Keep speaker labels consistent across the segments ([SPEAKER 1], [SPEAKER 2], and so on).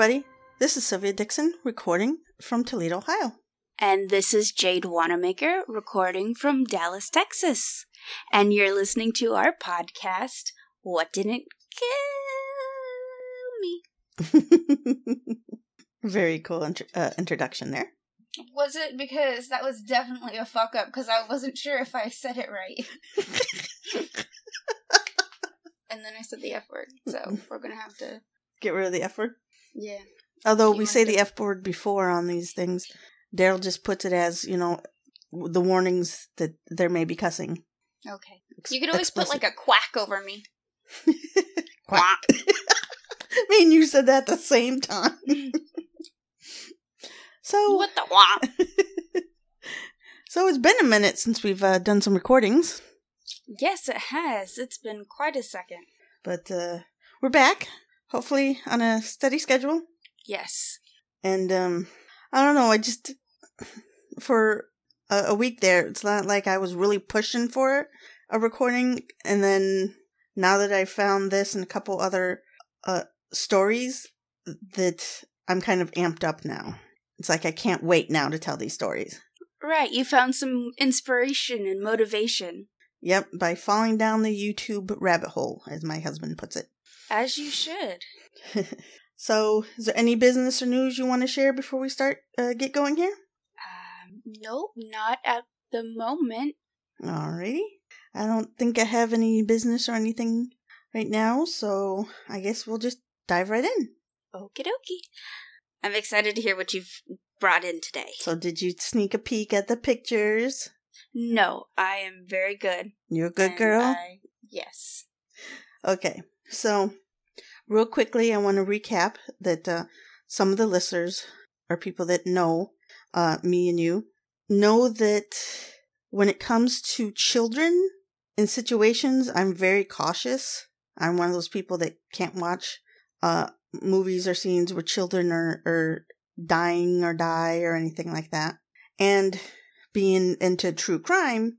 [SPEAKER 1] Hi, everybody. This is Sylvia Dixon recording from Toledo, Ohio.
[SPEAKER 2] And this is Jade Wanamaker recording from Dallas, Texas. And you're listening to our podcast, What Didn't Kill Me?
[SPEAKER 1] Very cool int- uh, introduction there.
[SPEAKER 3] Was it because that was definitely a fuck up because I wasn't sure if I said it right. and then I said the F word, so we're gonna have to.
[SPEAKER 1] Get rid of the F word.
[SPEAKER 3] Yeah.
[SPEAKER 1] Although
[SPEAKER 3] You
[SPEAKER 1] we say
[SPEAKER 3] to-
[SPEAKER 1] the F word before on these things, Daryl just puts it as, you know, the warnings that there may be cussing.
[SPEAKER 3] Okay.
[SPEAKER 1] Ex-
[SPEAKER 3] You could always put like a quack over me.
[SPEAKER 1] Quack. Me and you said that at the same time. so,
[SPEAKER 3] What the wah?
[SPEAKER 1] so it's been a minute since we've uh, done some recordings,
[SPEAKER 2] Yes, it has. It's been quite a second.
[SPEAKER 1] but uh, we're back. Hopefully on a steady schedule.
[SPEAKER 2] Yes.
[SPEAKER 1] And um, I don't know. I just for a, a week there, it's not like I was really pushing for a recording, and then now that I found this and a couple other uh stories, that I'm kind of amped up now. It's like I can't wait now to tell these stories.
[SPEAKER 2] Right, you found some inspiration and motivation.
[SPEAKER 1] Yep, by falling down the YouTube rabbit hole, as my husband puts it.
[SPEAKER 2] As you should.
[SPEAKER 1] so, is there any business or news you want to share before we start uh, get going here?
[SPEAKER 2] Um, nope, not at the moment.
[SPEAKER 1] Alrighty. I don't think I have any business or anything right now, so I guess we'll just dive right in.
[SPEAKER 2] Okie dokie. I'm excited to hear what you've brought in today.
[SPEAKER 1] So, did you sneak a peek at the pictures?
[SPEAKER 2] No, I am very good.
[SPEAKER 1] You're a good girl?
[SPEAKER 2] I- yes.
[SPEAKER 1] Okay, so real quickly, I want to recap that uh, some of the listeners or people that know uh, me and you know that when it comes to children in situations, I'm very cautious. I'm one of those people that can't watch uh, movies or scenes where children are, are dying or die or anything like that. And being into true crime,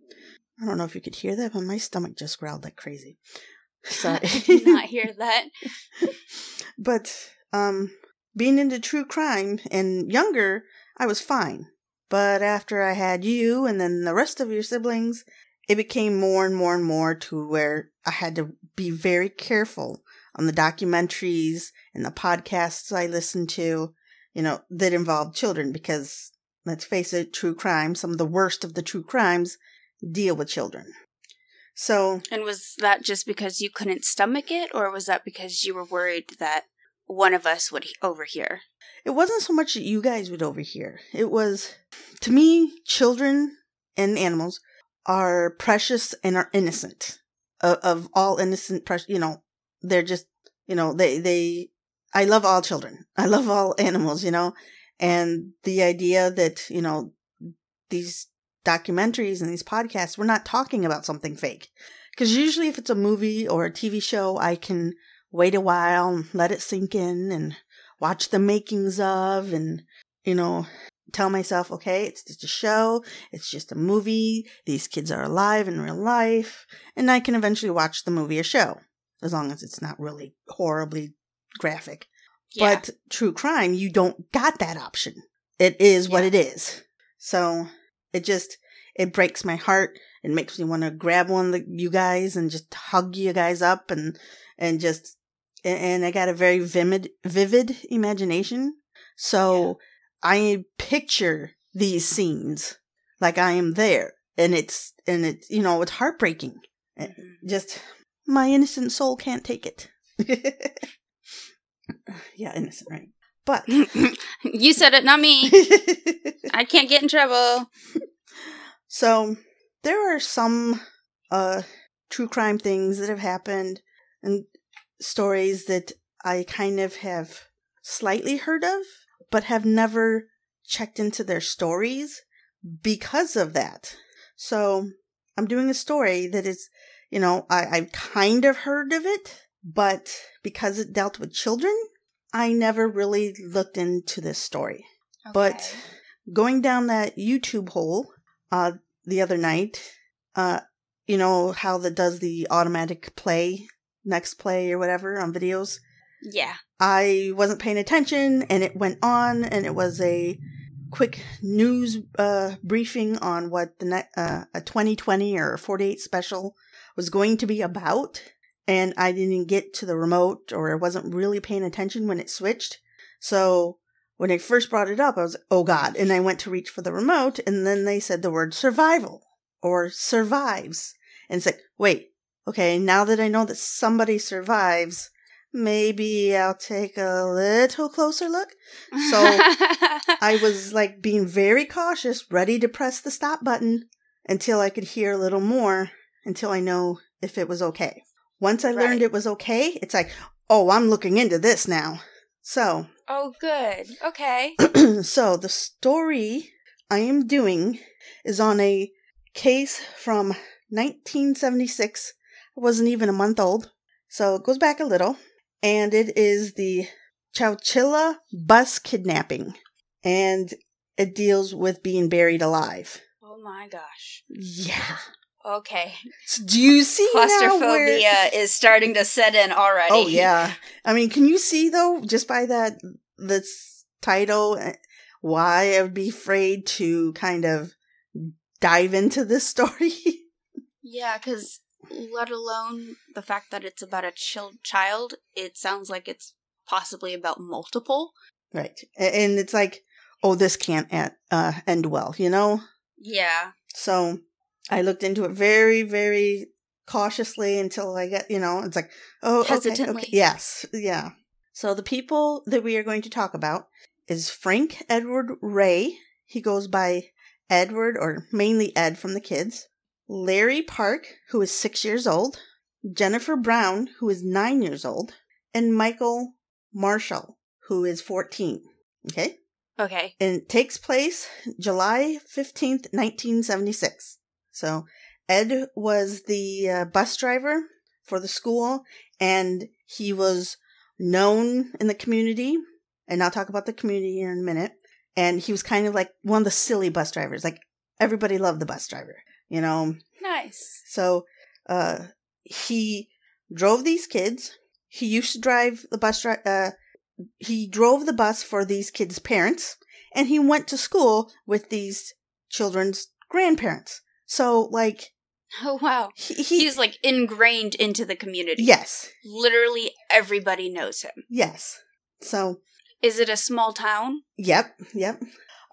[SPEAKER 1] I don't know if you could hear that, but my stomach just growled like crazy. Sorry.
[SPEAKER 2] I did not hear that.
[SPEAKER 1] but um being into true crime and younger i was fine but after i had you and then the rest of your siblings it became more and more and more to where i had to be very careful on the documentaries and the podcasts i listened to you know that involved children because let's face it true crime some of the worst of the true crimes deal with children so
[SPEAKER 2] And was that just because you couldn't stomach it, or was that because you were worried that one of us would overhear?
[SPEAKER 1] it wasn't so much that you guys would overhear. It was, to me, children and animals are precious and are innocent of, of all innocent. Precious, you know, they're just, you know, they they. I love all children. I love all animals. You know, and the idea that you know these documentaries and these podcasts, we're not talking about something fake. Because usually, if it's a movie or a TV show, I can wait a while and let it sink in and watch the makings of and you know tell myself okay it's just a show it's just a movie these kids are alive in real life and i can eventually watch the movie or show as long as it's not really horribly graphic
[SPEAKER 2] Yeah.
[SPEAKER 1] but true crime you don't got that option it is what it is so it just it breaks my heart it makes me want to grab one of the, you guys and just hug you guys up and and just and- I got a very vivid vivid imagination. So I picture these scenes like I am there, and it's and it's you know it's heartbreaking.
[SPEAKER 2] Mhm.
[SPEAKER 1] Just my innocent soul can't take it. yeah, innocent, right? But
[SPEAKER 2] you said it, not me. I can't get in trouble.
[SPEAKER 1] so there are some uh true crime things that have happened and stories that I kind of have slightly heard of but have never checked into their stories because of that. So I'm doing a story that is, you know, I, I've kind of heard of it, but because it dealt with children, I never really looked into this story. But going down that YouTube hole uh, the other night, uh, you know how that does the automatic play, next play or whatever on videos.
[SPEAKER 2] Yeah.
[SPEAKER 1] I wasn't paying attention and it went on and it was a quick news uh, briefing on what the ne- uh, a 2020 or 48 special was going to be about and I didn't get to the remote or I wasn't really paying attention when it switched. So when I first brought it up, I was, oh God. And I went to reach for the remote and then they said the word survival or survives. And it's like, wait, okay, now that I know that somebody survives, maybe I'll take a little closer look. So I was like being very cautious, ready to press the stop button until I could hear a little more until I know if it was okay. Once I
[SPEAKER 2] Right.
[SPEAKER 1] learned it was okay, it's like, oh, I'm looking into this now. So,
[SPEAKER 2] oh, good. Okay.
[SPEAKER 1] so the story I am doing is on a case from 1976. It wasn't even a month old. So it goes back a little. And it is the Chowchilla bus kidnapping. And it deals with being buried alive.
[SPEAKER 2] Oh my gosh.
[SPEAKER 1] Yeah.
[SPEAKER 2] Okay.
[SPEAKER 1] So do you see
[SPEAKER 2] Claustrophobia is starting to set in already.
[SPEAKER 1] Oh yeah. I mean, can you see though, just by that this title, eh, why I would be afraid to kind of dive into this story?
[SPEAKER 2] Yeah, because let alone the fact that it's about a chil- child, it sounds like it's possibly about multiple.
[SPEAKER 1] right. And it's like, oh, this can't at, uh, end well, you know.
[SPEAKER 2] Yeah.
[SPEAKER 1] So I looked into it very, very cautiously until I get, you know, it's like, oh, okay,
[SPEAKER 2] Hesitantly.
[SPEAKER 1] okay, yes, yeah. So the people that we are going to talk about is Frank Edward Ray. He goes by Edward or mainly Ed from the kids. Larry Park, who is six years old. Jennifer Brown, who is nine years old. And Michael Marshall, who is 14. Okay?
[SPEAKER 2] Okay.
[SPEAKER 1] and it takes place July 15th, 1976. So Ed was the uh, bus driver for the school and he was known in the community. And I'll talk about the community in a minute. And he was kind of like one of the silly bus drivers. Like everybody loved the bus driver, you know.
[SPEAKER 2] Nice.
[SPEAKER 1] So uh, he drove these kids. He used to drive the bus. Dri- uh, he drove the bus for these kids' parents, and he went to school with these children's grandparents. So, like
[SPEAKER 2] Oh wow.
[SPEAKER 1] he, he
[SPEAKER 2] He's like ingrained into the community.
[SPEAKER 1] yes,
[SPEAKER 2] Literally everybody knows him.
[SPEAKER 1] yes. So,
[SPEAKER 2] Is it a small town?
[SPEAKER 1] yep, yep.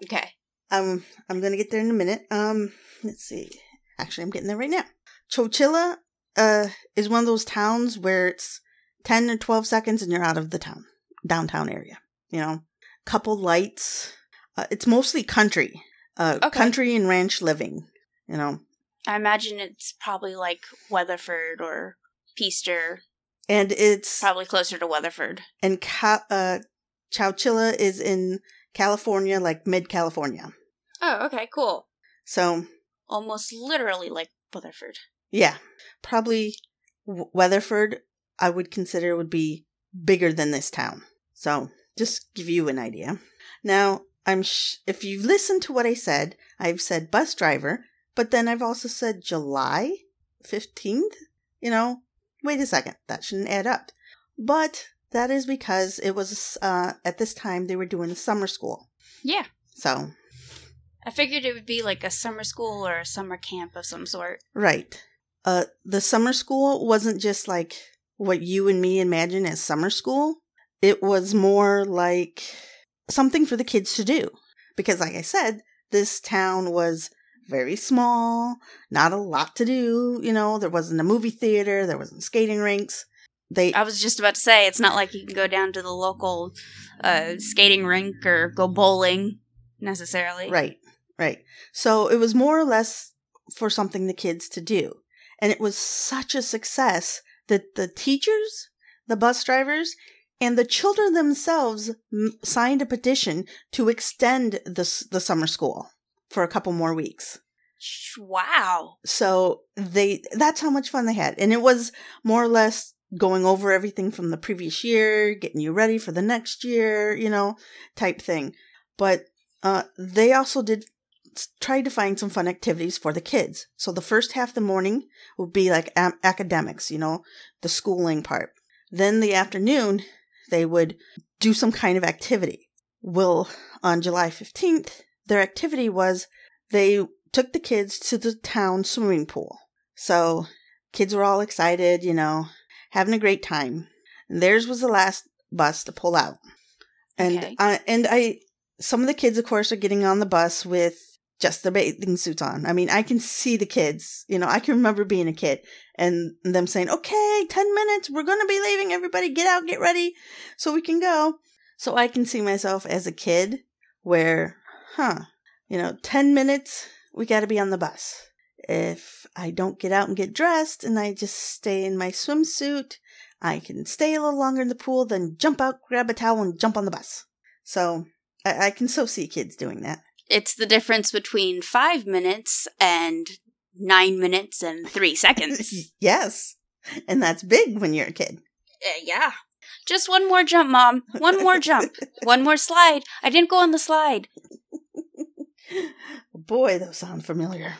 [SPEAKER 2] Okay.
[SPEAKER 1] Um, I'm gonna get there in a minute. Um, let's see. Actually, I'm getting there right now. Chowchilla, uh, is one of those towns where it's ten or twelve seconds and you're out of the town, downtown area. You know, couple lights. Uh, it's mostly country, uh,
[SPEAKER 2] Okay.
[SPEAKER 1] country and ranch living. You know,
[SPEAKER 2] I imagine it's probably like Weatherford or Peaster,
[SPEAKER 1] and it's
[SPEAKER 2] probably closer to Weatherford.
[SPEAKER 1] and Ca- uh, Chowchilla is in California, like mid California.
[SPEAKER 2] Oh, okay, cool.
[SPEAKER 1] So
[SPEAKER 2] Almost literally like Weatherford.
[SPEAKER 1] Yeah, probably W- Weatherford. I would consider would be bigger than this town. So just give you an idea. Now, I'm sh- if you listen to what I said, I've said bus driver, but then I've also said July fifteenth. You know, wait a second, that shouldn't add up. But that is because it was uh, at this time they were doing summer school.
[SPEAKER 2] Yeah.
[SPEAKER 1] So
[SPEAKER 2] I figured it would be like a summer school or a summer camp of some sort.
[SPEAKER 1] Right. Uh, the summer school wasn't just like what you and me imagine as summer school. It was more like something for the kids to do. Because, like I said, this town was very small, not a lot to do. You know, there wasn't a movie theater, there wasn't skating rinks. They,
[SPEAKER 2] I was just about to say it's not like you can go down to the local uh, skating rink or go bowling necessarily.
[SPEAKER 1] Right, right. So it was more or less for something the kids to do. And it was such a success that the teachers, the bus drivers, and the children themselves m- signed a petition to extend the, s- the summer school for a couple more weeks.
[SPEAKER 2] Wow.
[SPEAKER 1] So they, that's how much fun they had. And it was more or less going over everything from the previous year, getting you ready for the next year, you know, type thing. But uh, they also did try to find some fun activities for the kids. So the first half of the morning would be like am- academics, you know, the schooling part. Then the afternoon, they would do some kind of activity. Well, on July 15th, their activity was they took the kids to the town swimming pool. So kids were all excited, you know, having a great time. And theirs was the last bus to pull out. And
[SPEAKER 2] Okay.
[SPEAKER 1] I, and I some of the kids of course are getting on the bus with just their bathing suits on. I mean, I can see the kids. You know, I can remember being a kid and them saying, "Okay, 10 minutes, we're going to be leaving. Everybody get out, get ready so we can go." So I can see myself as a kid where, huh, you know, 10 minutes, we got to be on the bus. If I don't get out and get dressed and I just stay in my swimsuit, I can stay a little longer in the pool, then jump out, grab a towel, and jump on the bus. So I, I can so see kids doing that.
[SPEAKER 2] It's the difference between five minutes and nine minutes and three seconds.
[SPEAKER 1] yes. And that's big when you're a kid.
[SPEAKER 2] Uh, yeah. Just one more jump, Mom. One more jump. One more slide. I didn't go on the slide.
[SPEAKER 1] Boy, those sound familiar.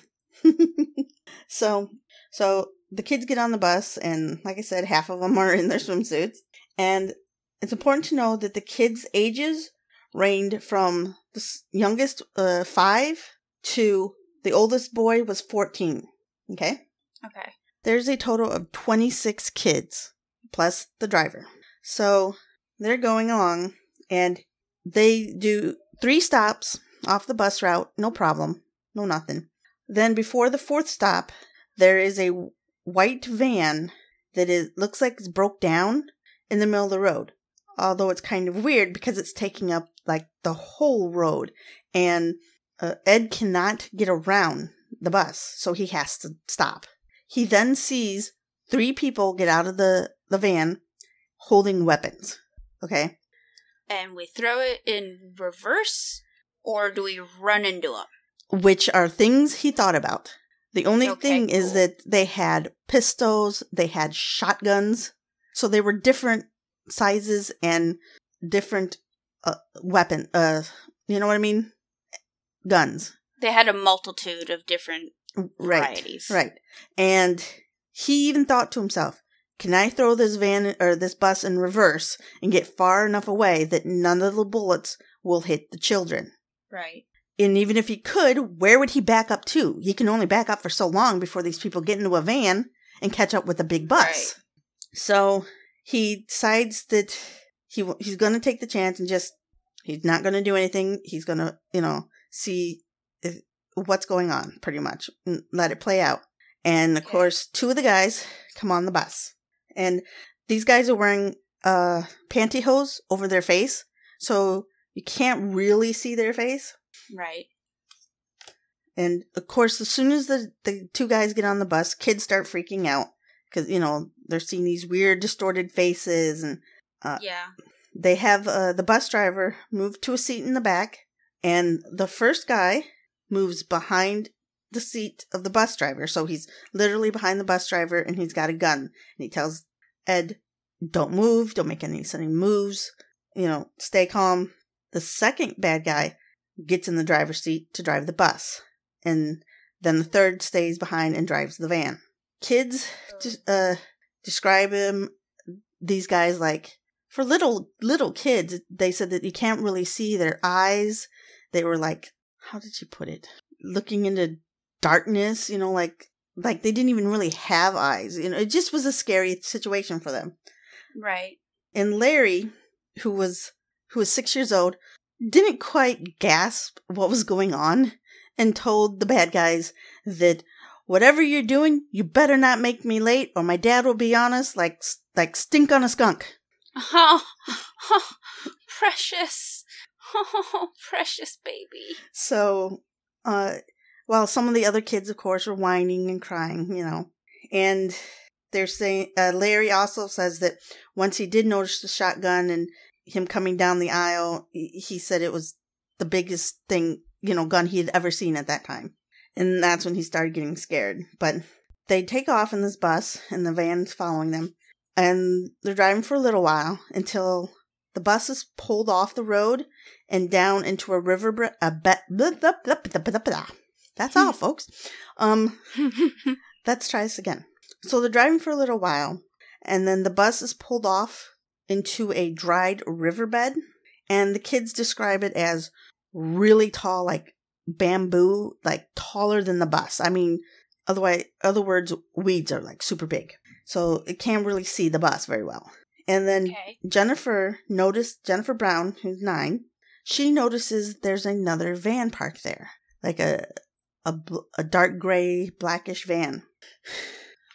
[SPEAKER 1] so, so the kids get on the bus, and like I said, half of them are in their swimsuits. And it's important to know that the kids' ages ranged from the youngest uh, five to the oldest boy was 14. Okay?
[SPEAKER 3] Okay.
[SPEAKER 1] There's a total of 26 kids, plus the driver. So they're going along, and they do three stops off the bus route, no problem, no nothing. Then before the fourth stop, there is a white van that is looks like it's broke down in the middle of the road. Although it's kind of weird because it's taking up like the whole road, and uh, Ed cannot get around the bus, so he has to stop. He then sees three people get out of the, the van holding weapons. Okay?
[SPEAKER 2] And we throw it in reverse, or do we run into them?
[SPEAKER 1] Which are things he thought about. The only
[SPEAKER 2] Okay,
[SPEAKER 1] thing is that they had pistols, they had shotguns. So they were different sizes and different uh, weapon, uh, you know what I mean? Guns.
[SPEAKER 2] They had a multitude of different
[SPEAKER 1] Right.
[SPEAKER 2] varieties.
[SPEAKER 1] Right. And he even thought to himself, can I throw this van or this bus in reverse and get far enough away that none of the bullets will hit the children?
[SPEAKER 2] Right.
[SPEAKER 1] And even if he could, where would he back up to? He can only back up for so long before these people get into a van and catch up with a big bus.
[SPEAKER 2] Right.
[SPEAKER 1] So he decides that he he's going to take the chance and just he's not going to do anything. He's going to you know see if, what's going on pretty much and let it play out. And of
[SPEAKER 2] Okay.
[SPEAKER 1] course, two of the guys come on the bus, and these guys are wearing uh pantyhose over their face, so you can't really see their face.
[SPEAKER 2] Right.
[SPEAKER 1] And of course, as soon as the, the two guys get on the bus, kids start freaking out because, you know, they're seeing these weird, distorted faces. And Uh,
[SPEAKER 2] yeah.
[SPEAKER 1] they have uh, the bus driver move to a seat in the back. And the first guy moves behind the seat of the bus driver. So he's literally behind the bus driver and he's got a gun. And he tells Ed, don't move, don't make any sudden moves, you know, stay calm. The second bad guy gets in the driver's seat to drive the bus. And then the third stays behind and drives the van. Kids uh, describe him, these guys like, for little, little kids, they said that you can't really see their eyes. They were like, how did she put it? Looking into darkness, you know, like, like they didn't even really have eyes. You know, it just was a scary situation for them.
[SPEAKER 2] Right.
[SPEAKER 1] And Larry, who was who was six years old, didn't quite gasp what was going on and told the bad guys that whatever you're doing, you better not make me late or my dad will be on us like like stink on a skunk.
[SPEAKER 2] Oh, oh, precious. Oh, precious baby.
[SPEAKER 1] So, uh, while some of the other kids, of course, were whining and crying, you know, and they're saying, uh, Larry also says that once he did notice the shotgun and him coming down the aisle, he said it was the biggest thing, you know, gun he had ever seen at that time. And that's when he started getting scared. But they take off in this bus and the van's following them. And they're driving for a little while until the bus is pulled off the road and down into a river. Bre- a be- blah, blah, blah. That's all, folks. Um, let's try this again. So they're driving for a little while, and then the bus is pulled off into a dried riverbed, and the kids describe it as really tall, like bamboo, like taller than the bus. I mean, otherwise, other words, weeds are like super big, so it can't really see the bus very well. And then
[SPEAKER 2] Okay.
[SPEAKER 1] Jennifer noticed Jennifer Brown, who's nine. She notices there's another van parked there, like a a, a dark gray blackish van.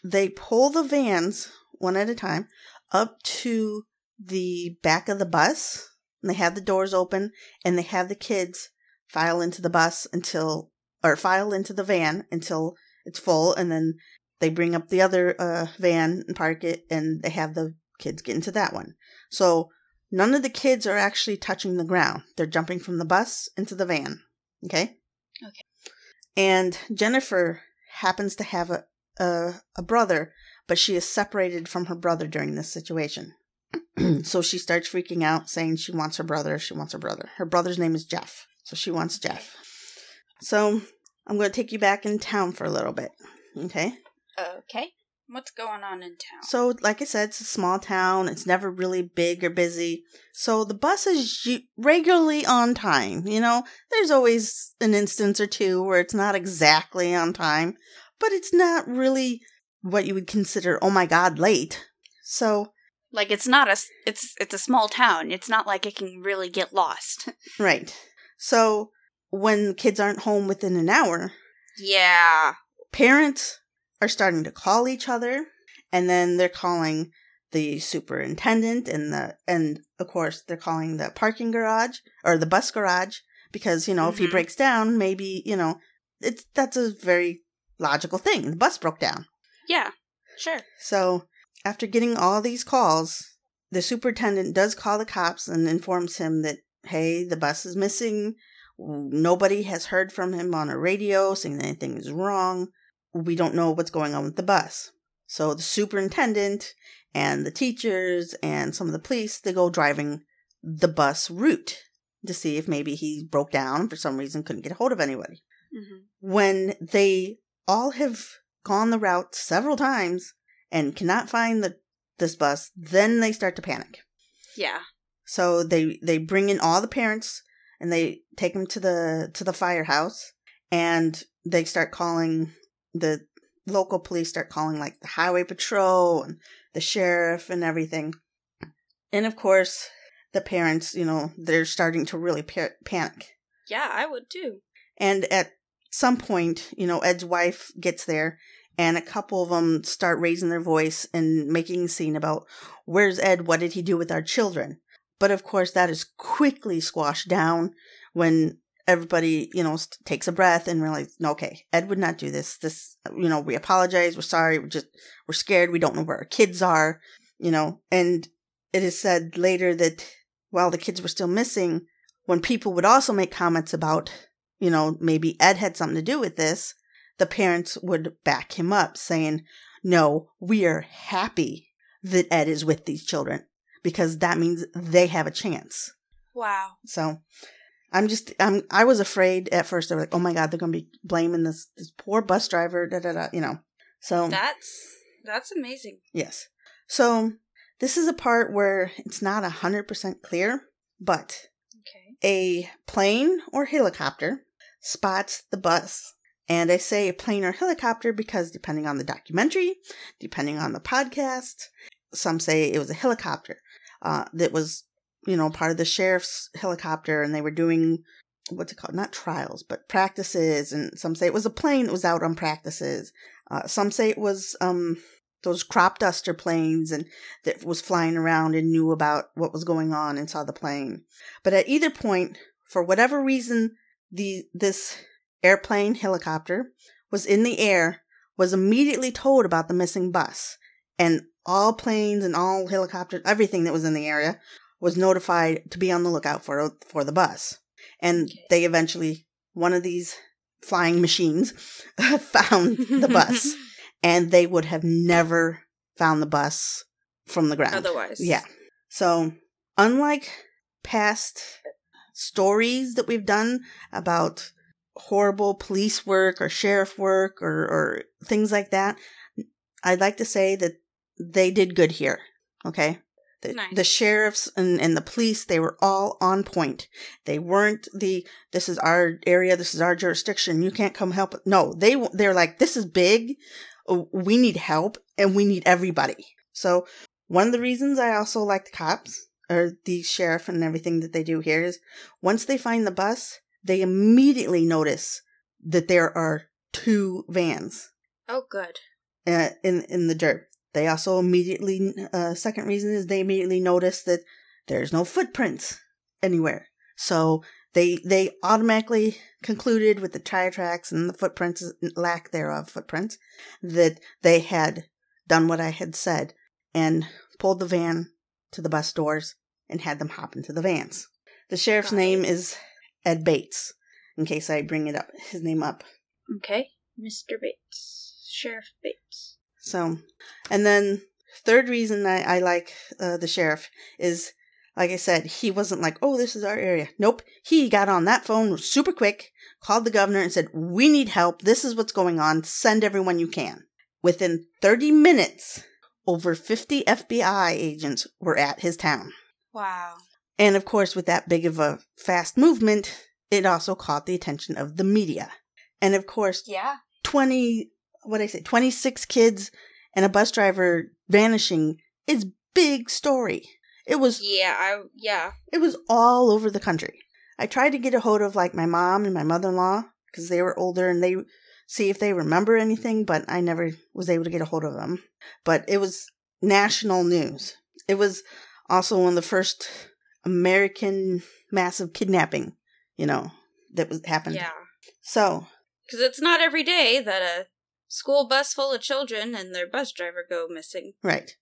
[SPEAKER 1] They pull the vans one at a time up to the back of the bus. And they have the doors open, and they have the kids file into the bus until, or file into the van until it's full, and then they bring up the other uh, van and park it, and they have the kids get into that one. So none of the kids are actually touching the ground. They're jumping from the bus into the van. Okay?
[SPEAKER 2] Okay.
[SPEAKER 1] And Jennifer happens to have a, a, a brother, but she is separated from her brother during this situation. so she starts freaking out, saying she wants her brother. She wants her brother. Her brother's name is Jeff. So she wants Jeff. So I'm going to take you back in town for a little bit. Okay?
[SPEAKER 2] Okay. What's going on in town?
[SPEAKER 1] So, like I said, it's a small town. It's never really big or busy. So the bus is regularly on time. You know, there's always an instance or two where it's not exactly on time, but it's not really what you would consider, oh my God, late. So,
[SPEAKER 2] Like it's not a it's it's a small town. It's not like it can really get lost.
[SPEAKER 1] right. So when kids aren't home within an hour,
[SPEAKER 2] yeah.
[SPEAKER 1] parents are starting to call each other and then they're calling the superintendent and the and of course they're calling the parking garage or the bus garage because you know if he
[SPEAKER 2] Mhm.
[SPEAKER 1] breaks down maybe you know it's that's a very logical thing the bus broke down
[SPEAKER 2] Yeah. Sure.
[SPEAKER 1] so after getting all these calls the superintendent does call the cops and informs him that hey the bus is missing. Nobody has heard from him on a radio saying that anything is wrong. We don't know what's going on with the bus. So the superintendent and the teachers and some of the police they go driving the bus route to see if maybe he broke down and for some reason couldn't get a hold of anybody.
[SPEAKER 2] Hmm
[SPEAKER 1] when they all have gone the route several times and cannot find the this bus, then they start to panic.
[SPEAKER 2] Yeah.
[SPEAKER 1] So they they bring in all the parents and they take them to the to the firehouse and they start calling the local police start calling like the highway patrol and the sheriff and everything. And of course, the parents, you know, they're starting to really pa- panic.
[SPEAKER 2] Yeah, I would too.
[SPEAKER 1] And at some point, you know, Ed's wife gets there and a couple of them start raising their voice and making a scene about where's Ed? What did he do with our children? But of course, that is quickly squashed down when everybody, you know, takes a breath and realizes, no, okay, Ed would not do this. This, you know, we apologize. We're sorry. We're just, we're scared. We don't know where our kids are, you know, and it is said later that while the kids were still missing, when people would also make comments about, you know, maybe Ed had something to do with this, the parents would back him up saying, no, we are happy that Ed is with these children because that means they have a chance.
[SPEAKER 2] Wow.
[SPEAKER 1] So I'm just, I'm, I was afraid at first. They were like, oh my God, they're going to be blaming this, this poor bus driver, da da da, you know. So,
[SPEAKER 2] That's that's amazing.
[SPEAKER 1] yes. So this is a part where it's not a 100% clear, but
[SPEAKER 2] Okay.
[SPEAKER 1] a plane or helicopter spots the bus. And I say a plane or helicopter because depending on the documentary, depending on the podcast, some say it was a helicopter uh, that was, you know, part of the sheriff's helicopter and they were doing what's it called? Not trials, but practices. And some say it was a plane that was out on practices. Uh, some say it was um, those crop duster planes and that was flying around and knew about what was going on and saw the plane. But at either point, for whatever reason, the this airplane helicopter was in the air was immediately told about the missing bus and all planes and all helicopters everything that was in the area was notified to be on the lookout for for the bus and they eventually one of these flying machines found the bus and they would have never found the bus from the ground
[SPEAKER 2] Otherwise.
[SPEAKER 1] yeah. So, unlike past stories that we've done about horrible police work or sheriff work or, or things like that, I'd like to say that they did good here. Okay. The,
[SPEAKER 2] Nice.
[SPEAKER 1] the sheriffs and, and the police, they were all on point. They weren't the, this is our area, this is our jurisdiction, you can't come help. No, they, they're like, this is big, we need help, and we need everybody. So, one of the reasons I also like the cops, or the sheriff and everything that they do here is, once they find the bus, they immediately notice that there are two vans
[SPEAKER 2] Oh, good.
[SPEAKER 1] uh, in in the dirt. They also immediately uh, second reason is they immediately notice that there's no footprints anywhere. So they they automatically concluded with the tire tracks and the footprints lack thereof footprints that they had done what I had said and pulled the van to the bus doors and had them hop into the vans. The sheriff's
[SPEAKER 2] Got
[SPEAKER 1] name is Ed Bates. In case I bring it up, his name up.
[SPEAKER 2] Okay. Mr. Bates. Sheriff Bates.
[SPEAKER 1] So, and then third reason I, I like uh, the sheriff is, like I said, he wasn't like, oh, this is our area. Nope. He got on that phone super quick, called the governor and said, we need help. This is what's going on. Send everyone you can. Within 30 minutes, over 50 FBI agents were at his town.
[SPEAKER 2] Wow.
[SPEAKER 1] And of course, with that big of a fast movement, it also caught the attention of the media. And of course,
[SPEAKER 3] Yeah.
[SPEAKER 1] 20 what did I say 26 kids and a bus driver vanishing is big story. It was
[SPEAKER 2] Yeah, I yeah.
[SPEAKER 1] it was all over the country. I tried to get a hold of like my mom and my mother-in-law because they were older and they see if they remember anything, but I never was able to get a hold of them. But it was national news. It was also one of the first American massive kidnapping, you know, that was happened.
[SPEAKER 2] Yeah.
[SPEAKER 1] So,
[SPEAKER 2] Cuz it's not every day that a school bus full of children and their bus driver go missing.
[SPEAKER 1] Right.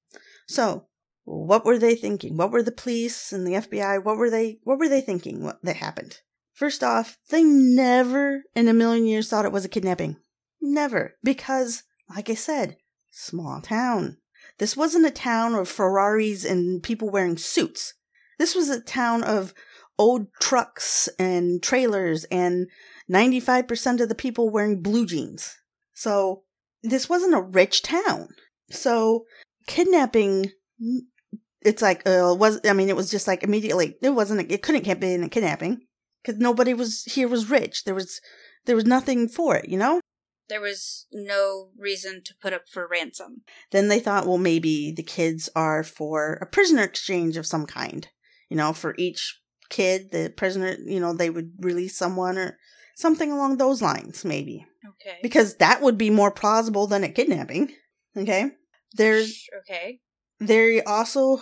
[SPEAKER 1] So, what were they thinking? What were the police and the FBI? What were they what were they thinking what that happened? First off, they never in a million years thought it was a kidnapping. Never. Because, like I said, small town. This wasn't a town of Ferraris and people wearing suits. This was a town of old trucks and trailers and 95% of the people wearing blue jeans. So, this wasn't a rich town. So, kidnapping it's like uh was i mean it was just like immediately it wasn't a, it couldn't have been a kidnapping because nobody was here was rich there was there was nothing for it you know
[SPEAKER 2] There was no reason to put up for ransom.
[SPEAKER 1] then they thought well maybe the kids are for a prisoner exchange of some kind you know for each kid the prisoner you know they would release someone or something along those lines maybe
[SPEAKER 2] Okay.
[SPEAKER 1] because that would be more plausible than a kidnapping okay there's
[SPEAKER 2] okay.
[SPEAKER 1] They also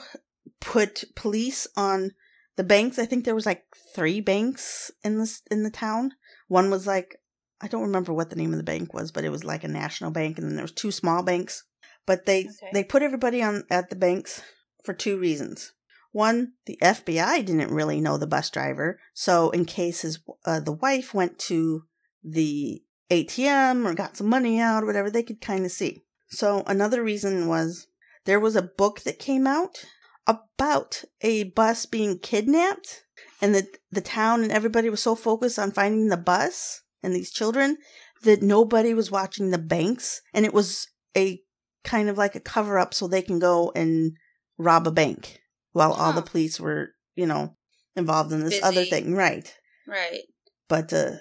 [SPEAKER 1] put police on the banks. I think there was like three banks in this in the town. One was like I don't remember what the name of the bank was, but it was like a national bank, and then there was two small banks. But they
[SPEAKER 2] Okay.
[SPEAKER 1] they put everybody on at the banks for two reasons. One, the FBI didn't really know the bus driver, so in case his uh, the wife went to the ATM or got some money out or whatever, they could kind of see. So another reason was there was a book that came out about a bus being kidnapped and that the town and everybody was so focused on finding the bus and these children that nobody was watching the banks and it was a kind of like a cover up so they can go and rob a bank while all the police were you know involved in this other thing right
[SPEAKER 2] Right.
[SPEAKER 1] but uh,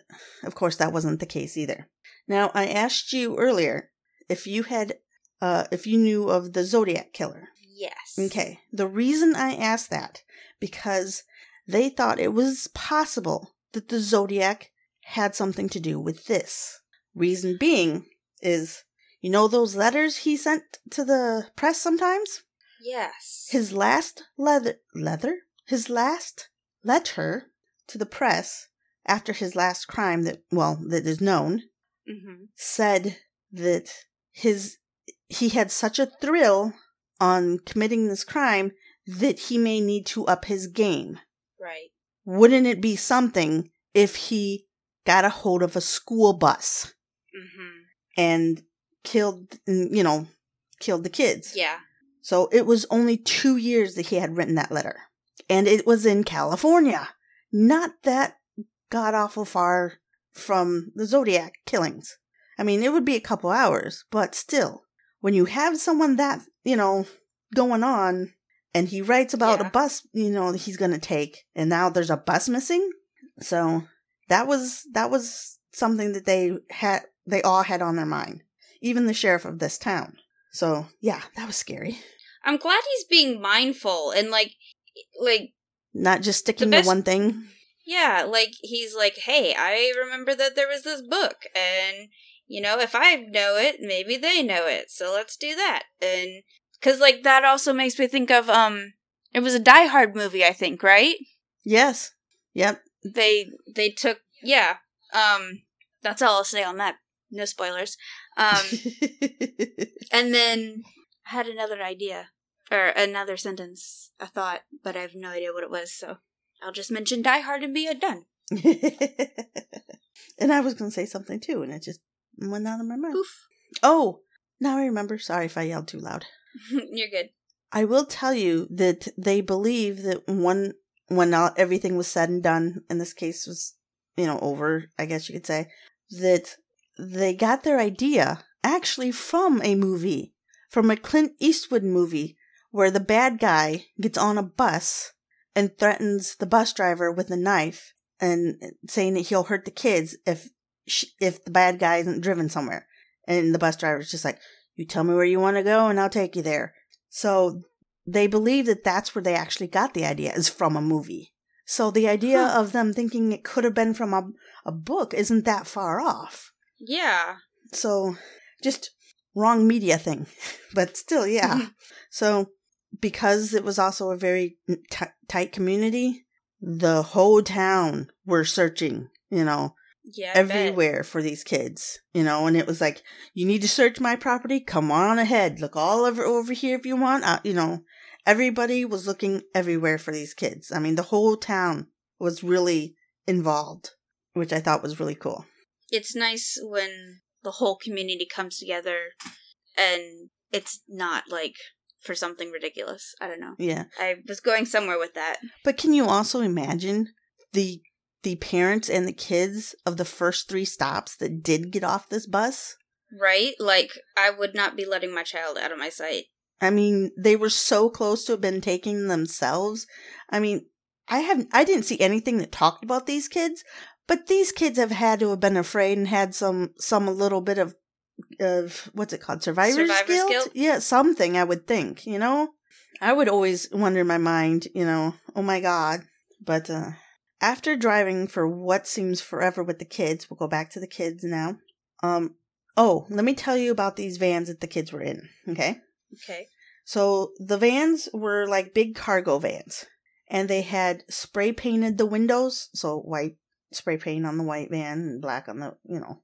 [SPEAKER 1] of course that wasn't the case either now i asked you earlier if you had uh, if you knew of the zodiac killer
[SPEAKER 2] Yes.
[SPEAKER 1] Okay. The reason I asked that because they thought it was possible that the zodiac had something to do with this. Reason being is you know those letters he sent to the press sometimes?
[SPEAKER 2] Yes.
[SPEAKER 1] His last leather leather? His last letter to the press after his last crime that well, that is known
[SPEAKER 2] mm-hmm.
[SPEAKER 1] said that his he had such a thrill on committing this crime that he may need to up his game.
[SPEAKER 2] Right.
[SPEAKER 1] Wouldn't it be something if he got a hold of a school bus
[SPEAKER 2] Mm-hmm.
[SPEAKER 1] and killed, you know, killed the kids?
[SPEAKER 2] Yeah.
[SPEAKER 1] So it was only two years that he had written that letter. And it was in California. Not that god awful far from the Zodiac killings. I mean, it would be a couple hours, but still, when you have someone that, you know, going on and he writes about
[SPEAKER 2] Yeah.
[SPEAKER 1] a bus, you know, he's going to take, and now there's a bus missing. So that was that was something that they had they all had on their mind, even the sheriff of this town. So yeah, that was scary.
[SPEAKER 2] I'm glad he's being mindful and like like
[SPEAKER 1] Not just sticking
[SPEAKER 2] The
[SPEAKER 1] to one thing.
[SPEAKER 2] yeah, like he's like, "Hey, I remember that there was this book and you know, if I know it, maybe they know it. So let's do that." And cuz like that also makes me think of um it was a Die Hard movie, I think, right?
[SPEAKER 1] Yes. Yep.
[SPEAKER 2] They they took yeah. Um that's all I'll say on that. No spoilers. Um and then I had another idea or another sentence, a thought, but I have no idea what it was, so I'll just mention Die Hard and be done.
[SPEAKER 1] and I was going to say something too, and it just went out of my mouth.
[SPEAKER 2] Poof.
[SPEAKER 1] Oh, now I remember. Sorry if I yelled too loud.
[SPEAKER 2] You're good.
[SPEAKER 1] I will tell you that they believe that one when all, everything was said and done, and this case was, you know, over, I guess you could say, that they got their idea actually from a movie, from a Clint Eastwood movie, where the bad guy gets on a bus and threatens the bus driver with a knife and saying that he'll hurt the kids if sh- if the bad guy isn't driven somewhere. And the bus driver's just like, "You tell me where you want to go, and I'll take you there." So they believe that that's where they actually got the idea is from a movie. So the idea
[SPEAKER 2] Huh.
[SPEAKER 1] of them thinking it could have been from a, a book isn't that far off.
[SPEAKER 2] Yeah.
[SPEAKER 1] So just wrong media thing. But still, yeah. so because it was also a very t- tight community, the whole town were searching, you know,
[SPEAKER 2] Yeah. I bet.
[SPEAKER 1] everywhere for these kids, you know, and it was like, you need to search my property. Come on ahead. Look all over over here if you want. Uh, you know, everybody was looking everywhere for these kids. I mean, the whole town was really involved, which I thought was really cool.
[SPEAKER 2] It's nice when the whole community comes together and it's not like for something ridiculous. I don't know.
[SPEAKER 1] Yeah.
[SPEAKER 2] I was going somewhere with that.
[SPEAKER 1] But can you also imagine the the parents and the kids of the first three stops that did get off this bus?
[SPEAKER 2] Right? Like, I would not be letting my child out of my sight.
[SPEAKER 1] I mean, they were so close to have been taking themselves. I mean, I haven't I didn't see anything that talked about these kids, but these kids have had to have been afraid and had some some little bit of of what's it called? Survivor's,
[SPEAKER 2] Survivor's
[SPEAKER 1] guilt?
[SPEAKER 2] guilt?
[SPEAKER 1] Yeah, something I would think, you know? I would always wonder in my mind, you know, oh my god. But uh after driving for what seems forever with the kids, we'll go back to the kids now. Um oh, let me tell you about these vans that the kids were in, okay?
[SPEAKER 2] Okay.
[SPEAKER 1] So the vans were like big cargo vans, and they had spray painted the windows, so white spray paint on the white van and black on the, you know,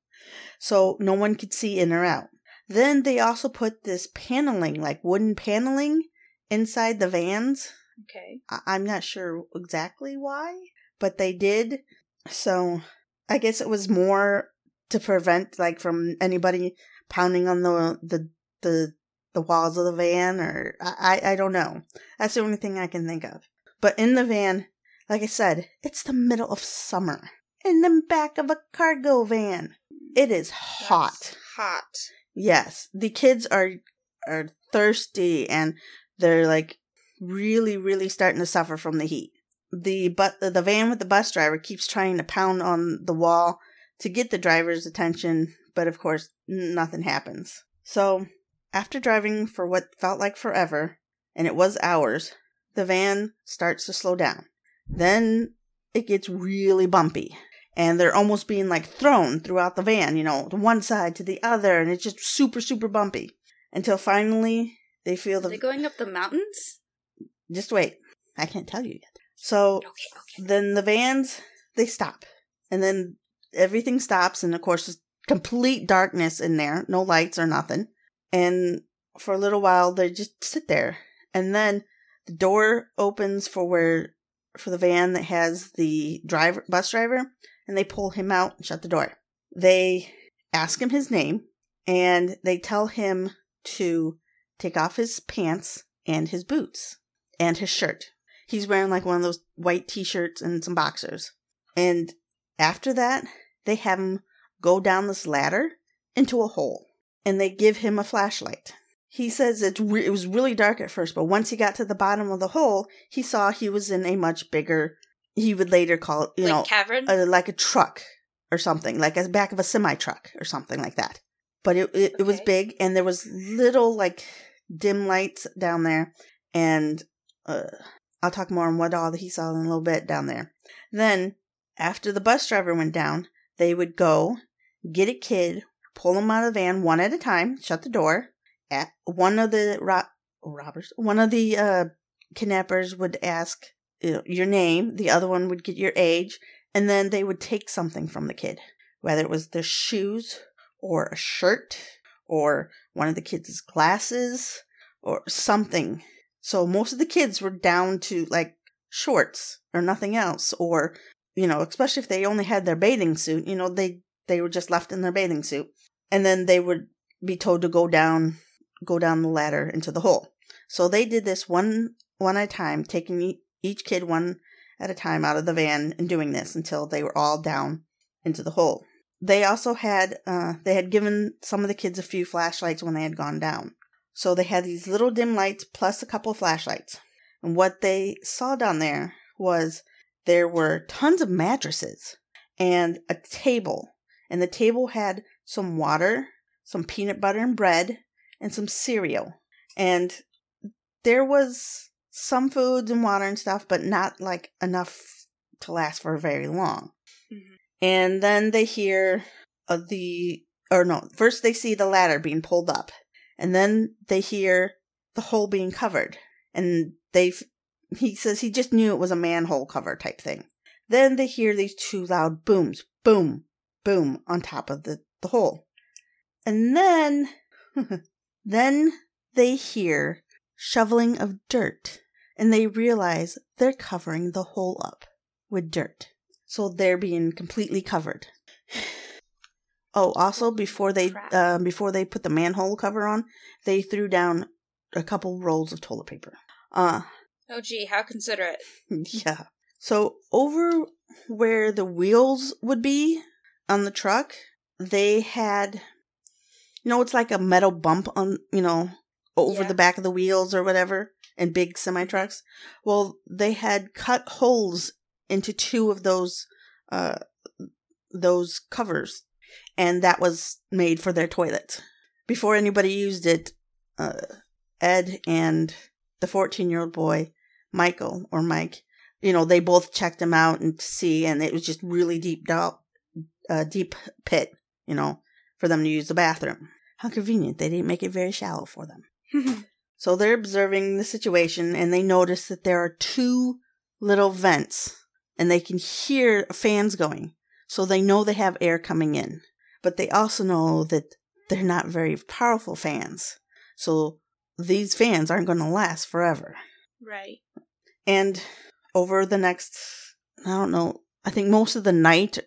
[SPEAKER 1] so no one could see in or out. Then they also put this paneling, like wooden paneling, inside the vans.
[SPEAKER 2] Okay.
[SPEAKER 1] I- I'm not sure exactly why, but they did. So I guess it was more to prevent like from anybody pounding on the the the, the walls of the van or I I don't know. That's the only thing I can think of. But in the van, like I said, it's the middle of summer. In the back of a cargo van. It is hot.
[SPEAKER 2] That's hot.
[SPEAKER 1] Yes, the kids are are thirsty and they're like really really starting to suffer from the heat. The but the van with the bus driver keeps trying to pound on the wall to get the driver's attention, but of course nothing happens. So, after driving for what felt like forever, and it was hours, the van starts to slow down. Then it gets really bumpy and they're almost being like thrown throughout the van, you know, to one side to the other, and it's just super, super bumpy. Until finally they feel
[SPEAKER 2] Are
[SPEAKER 1] the.
[SPEAKER 2] they going up the mountains?
[SPEAKER 1] just wait. I can't tell you yet. So
[SPEAKER 2] Okay, okay.
[SPEAKER 1] then the vans, they stop. And then everything stops, and of course, it's complete darkness in there, no lights or nothing. And for a little while, they just sit there. And then the door opens for where, for the van that has the driver, bus driver, and they pull him out and shut the door. They ask him his name, and they tell him to take off his pants and his boots and his shirt. He's wearing like one of those white t shirts and some boxers. And after that, they have him go down this ladder into a hole and they give him a flashlight. He says it, re- it was really dark at first, but once he got to the bottom of the hole, he saw he was in a much bigger, he would later call it, you
[SPEAKER 2] like
[SPEAKER 1] know,
[SPEAKER 2] cavern.
[SPEAKER 1] uh, like a truck or something, like a back of a semi truck or something like that. But it, it, it was big, and there was little like dim lights down there, and uh, I'll talk more on what all he saw in a little bit down there. Then, after the bus driver went down, they would go get a kid, pull him out of the van one at a time, shut the door. One of the ro- robbers, one of the uh, kidnappers would ask you know, your name, the other one would get your age, and then they would take something from the kid, whether it was their shoes or a shirt or one of the kids' glasses or something. So most of the kids were down to like shorts or nothing else, or you know, especially if they only had their bathing suit, you know, they they were just left in their bathing suit, and then they would be told to go down go down the ladder into the hole. So they did this one one at a time, taking each kid one at a time out of the van and doing this until they were all down into the hole. They also had uh, they had given some of the kids a few flashlights when they had gone down. So they had these little dim lights plus a couple of flashlights. And what they saw down there was there were tons of mattresses and a table. And the table had some water, some peanut butter and bread, and some cereal. And there was some foods and water and stuff, but not like enough to last for very long.
[SPEAKER 2] Mhm.
[SPEAKER 1] And then they hear uh, the, or no, first they see the ladder being pulled up, and then they hear the hole being covered. And they, he says he just knew it was a manhole cover type thing. Then they hear these two loud booms, boom, boom, on top of the, the hole. And then, then they hear shoveling of dirt and they realize they're covering the hole up with dirt. So they're being completely covered. Oh, also before they uh, before they put the manhole cover on, they threw down a couple rolls of toilet paper. Uh
[SPEAKER 2] oh, gee, how considerate.
[SPEAKER 1] yeah. So over where the wheels would be on the truck, they had you know, it's like a metal bump on, you know, over
[SPEAKER 2] Yeah.
[SPEAKER 1] the back of the wheels or whatever in big semi trucks. Well, they had cut holes into two of those uh those covers and that was made for their toilets. Before anybody used it, uh Ed and the 14-year-old boy, Michael or Mike, you know, they both checked them out and to see and it was just really deep down uh, deep pit, you know, for them to use the bathroom. How convenient. They didn't make it very shallow for them. So they're observing the situation and they notice that there are two little vents and they can hear fans going. So they know they have air coming in. But they also know that they're not very powerful fans. So these fans aren't going to last forever.
[SPEAKER 2] right.
[SPEAKER 1] And over the next, I don't know, I think most of the night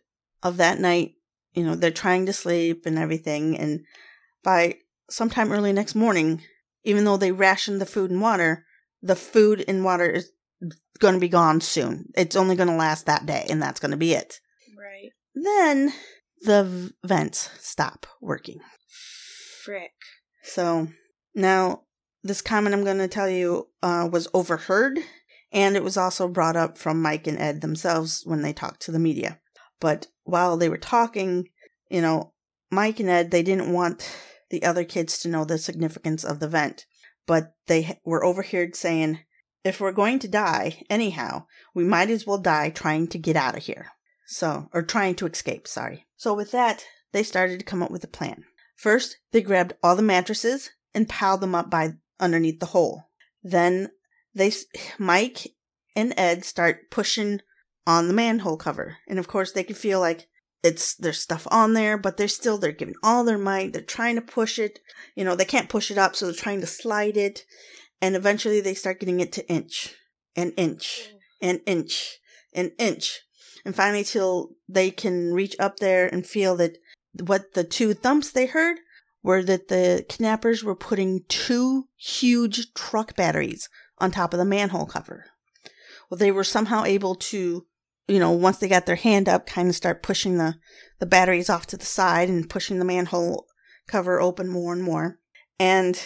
[SPEAKER 1] of that night, you know, they're trying to sleep and everything. And by sometime early next morning, even though they rationed the food and water, the food and water is going to be gone soon. It's only going to last that day, and that's going to be it.
[SPEAKER 2] Right.
[SPEAKER 1] Then the vents stop working.
[SPEAKER 2] Frick.
[SPEAKER 1] So now this comment I'm going to tell you uh, was overheard, and it was also brought up from Mike and Ed themselves when they talked to the media. But while they were talking, you know, Mike and Ed they didn't want the other kids to know the significance of the vent, but they were overheard saying, "If we're going to die anyhow, we might as well die trying to get out of here." So, or trying to escape. Sorry. So with that, they started to come up with a plan. First, they grabbed all the mattresses and piled them up by underneath the hole. Then they, Mike and Ed start pushing on the manhole cover, and of course they can feel like it's there's stuff on there, but they're still they're giving all their might. They're trying to push it. You know they can't push it up, so they're trying to slide it, and eventually they start getting it to inch and inch mm. and inch and inch, and finally till they can reach up there and feel that what the two thumps they heard were that the kidnappers were putting two huge truck batteries on top of the manhole cover. Well, they were somehow able to, you know, once they got their hand up, kind of start pushing the, the batteries off to the side and pushing the manhole cover open more and more. And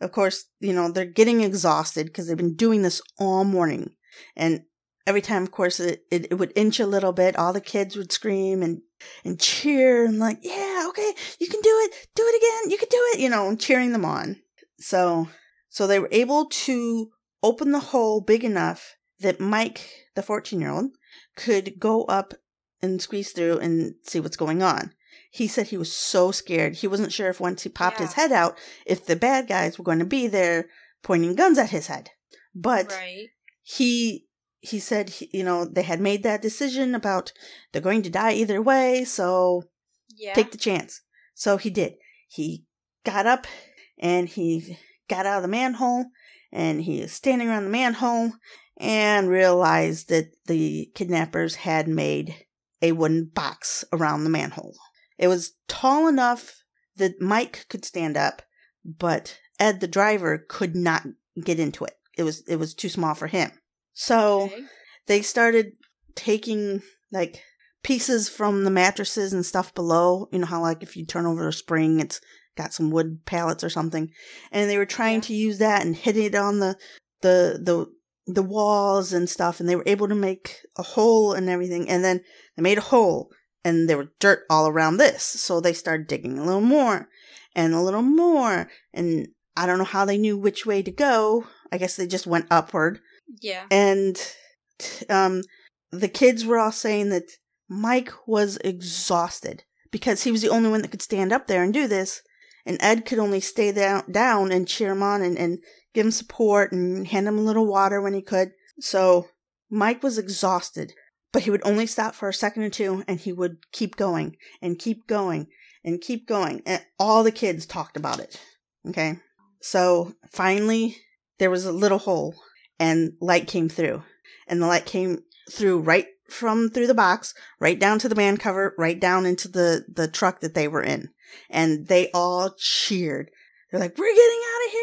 [SPEAKER 1] of course, you know, they're getting exhausted because they've been doing this all morning. And every time, of course, it, it, it, would inch a little bit, all the kids would scream and, and cheer and like, yeah, okay, you can do it. Do it again. You can do it, you know, cheering them on. So, so they were able to open the hole big enough that Mike, the 14 year old, could go up and squeeze through and see what's going on. He said he was so scared. He wasn't sure if once he popped yeah. his head out, if the bad guys were going to be there pointing guns at his head. But right. he he said he, you know they had made that decision about they're going to die either way, so yeah. take the chance. So he did. He got up and he got out of the manhole and he was standing around the manhole and realized that the kidnappers had made a wooden box around the manhole. It was tall enough that Mike could stand up, but Ed the driver could not get into it. It was it was too small for him. So okay. they started taking like pieces from the mattresses and stuff below. You know how like if you turn over a spring, it's got some wood pallets or something, and they were trying yeah. to use that and hit it on the the the the walls and stuff, and they were able to make a hole and everything. And then they made a hole, and there was dirt all around this, so they started digging a little more and a little more, and I don't know how they knew which way to go. I guess they just went upward.
[SPEAKER 2] Yeah.
[SPEAKER 1] And um, the kids were all saying that Mike was exhausted because he was the only one that could stand up there and do this and Ed could only stay down, down and cheer him on and, and give him support and hand him a little water when he could. So Mike was exhausted, but he would only stop for a second or two and he would keep going and keep going and keep going. And all the kids talked about it. Okay. So finally, there was a little hole and light came through. And the light came through right from through the box, right down to the man cover, right down into the, the truck that they were in and they all cheered. They're like, we're getting out of here.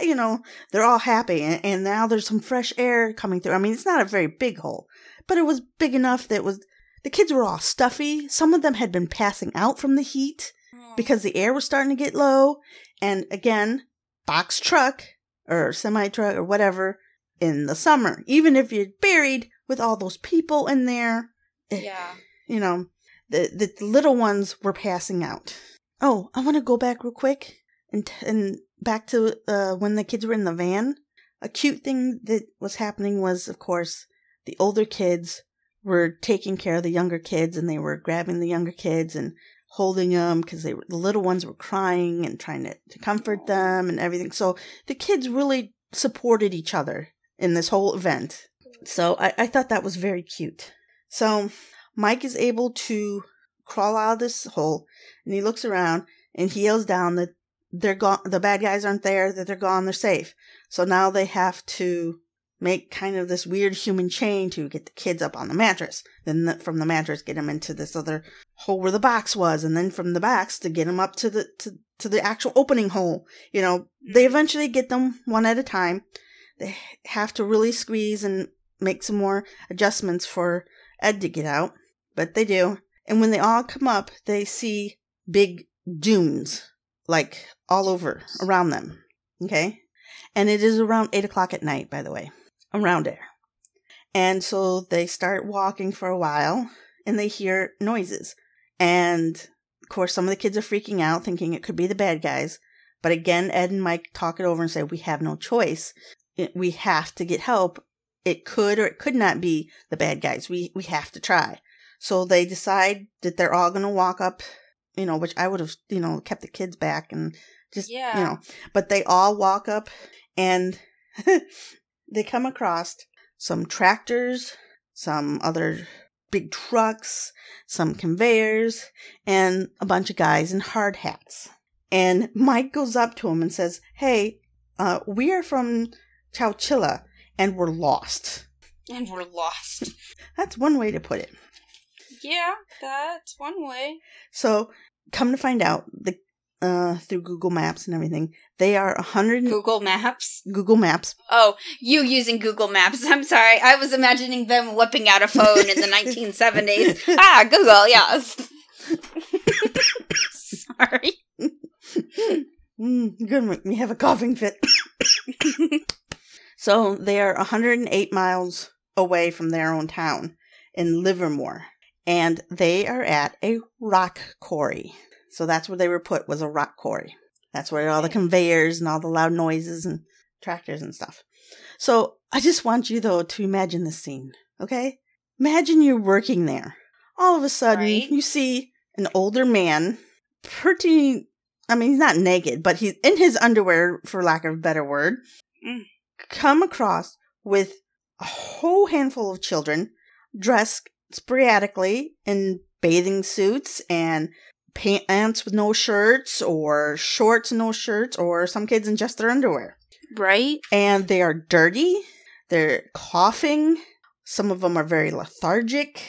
[SPEAKER 1] You know, they're all happy. And, and now there's some fresh air coming through. I mean, it's not a very big hole, but it was big enough that was, the kids were all stuffy. Some of them had been passing out from the heat because the air was starting to get low. And again, box truck or semi truck or whatever in the summer, even if you're buried with all those people in there.
[SPEAKER 2] Eh, yeah.
[SPEAKER 1] You know, the, the little ones were passing out. Oh, I want to go back real quick and and back to uh, when the kids were in the van. A cute thing that was happening was, of course, the older kids were taking care of the younger kids, and they were grabbing the younger kids and holding them because they were, the little ones were crying and trying to, to comfort them and everything. So the kids really supported each other in this whole event. So I, I thought that was very cute. So Mike is able to crawl out of this hole and he looks around and he yells down that they're gone, the bad guys aren't there, that they're gone, they're safe. So now they have to make kind of this weird human chain to get the kids up on the mattress. Then the, from the mattress, get them into this other hole where the box was, and then from the box to get them up to the to, to the actual opening hole. You know, they mm-hmm. eventually get them one at a time. They have to really squeeze and make some more adjustments for Ed to get out but they do. And when they all come up, they see big dunes, like all over around them. Okay? And it is around 8 o'clock at night, by the way, around there. And so they start walking for a while and they hear noises. And of course, some of the kids are freaking out, thinking it could be the bad guys. But again, Ed and Mike talk it over and say, We have no choice. We have to get help. It could or it could not be the bad guys. We, we have to try. So they decide that they're all going to walk up, you know, which I would have, you know, kept the kids back and just, yeah. you know, but they all walk up and they come across some tractors, some other big trucks, some conveyors, and a bunch of guys in hard hats. And Mike goes up to him and says, Hey, uh, we are from Chowchilla and we're lost.
[SPEAKER 2] And we're lost.
[SPEAKER 1] That's one way to put it.
[SPEAKER 2] Yeah, that's one way.
[SPEAKER 1] So, come to find out, the uh through Google Maps and everything, they are a hundred
[SPEAKER 2] Google Maps.
[SPEAKER 1] Google Maps.
[SPEAKER 2] Oh, you using Google Maps? I'm sorry, I was imagining them whipping out a phone in the 1970s. Ah, Google, yes. sorry.
[SPEAKER 1] Mm, make me have a coughing fit. so they are 108 miles away from their own town in Livermore, and they are at a rock quarry. So that's where they were put was a rock quarry. That's where all the conveyors and all the loud noises and tractors and stuff. So I just want you though to imagine this scene, okay? Imagine you're working there. All of a sudden,
[SPEAKER 2] Right.
[SPEAKER 1] you see an older man, pretty. I mean, he's not naked, but he's in his underwear, for lack of a better word.
[SPEAKER 2] Mm.
[SPEAKER 1] Come across with a whole handful of children dressed sporadically in bathing suits and pants with no shirts, or shorts no shirts, or some kids in just their underwear
[SPEAKER 2] Right?
[SPEAKER 1] and they are dirty. They're coughing. Some of them are very lethargic.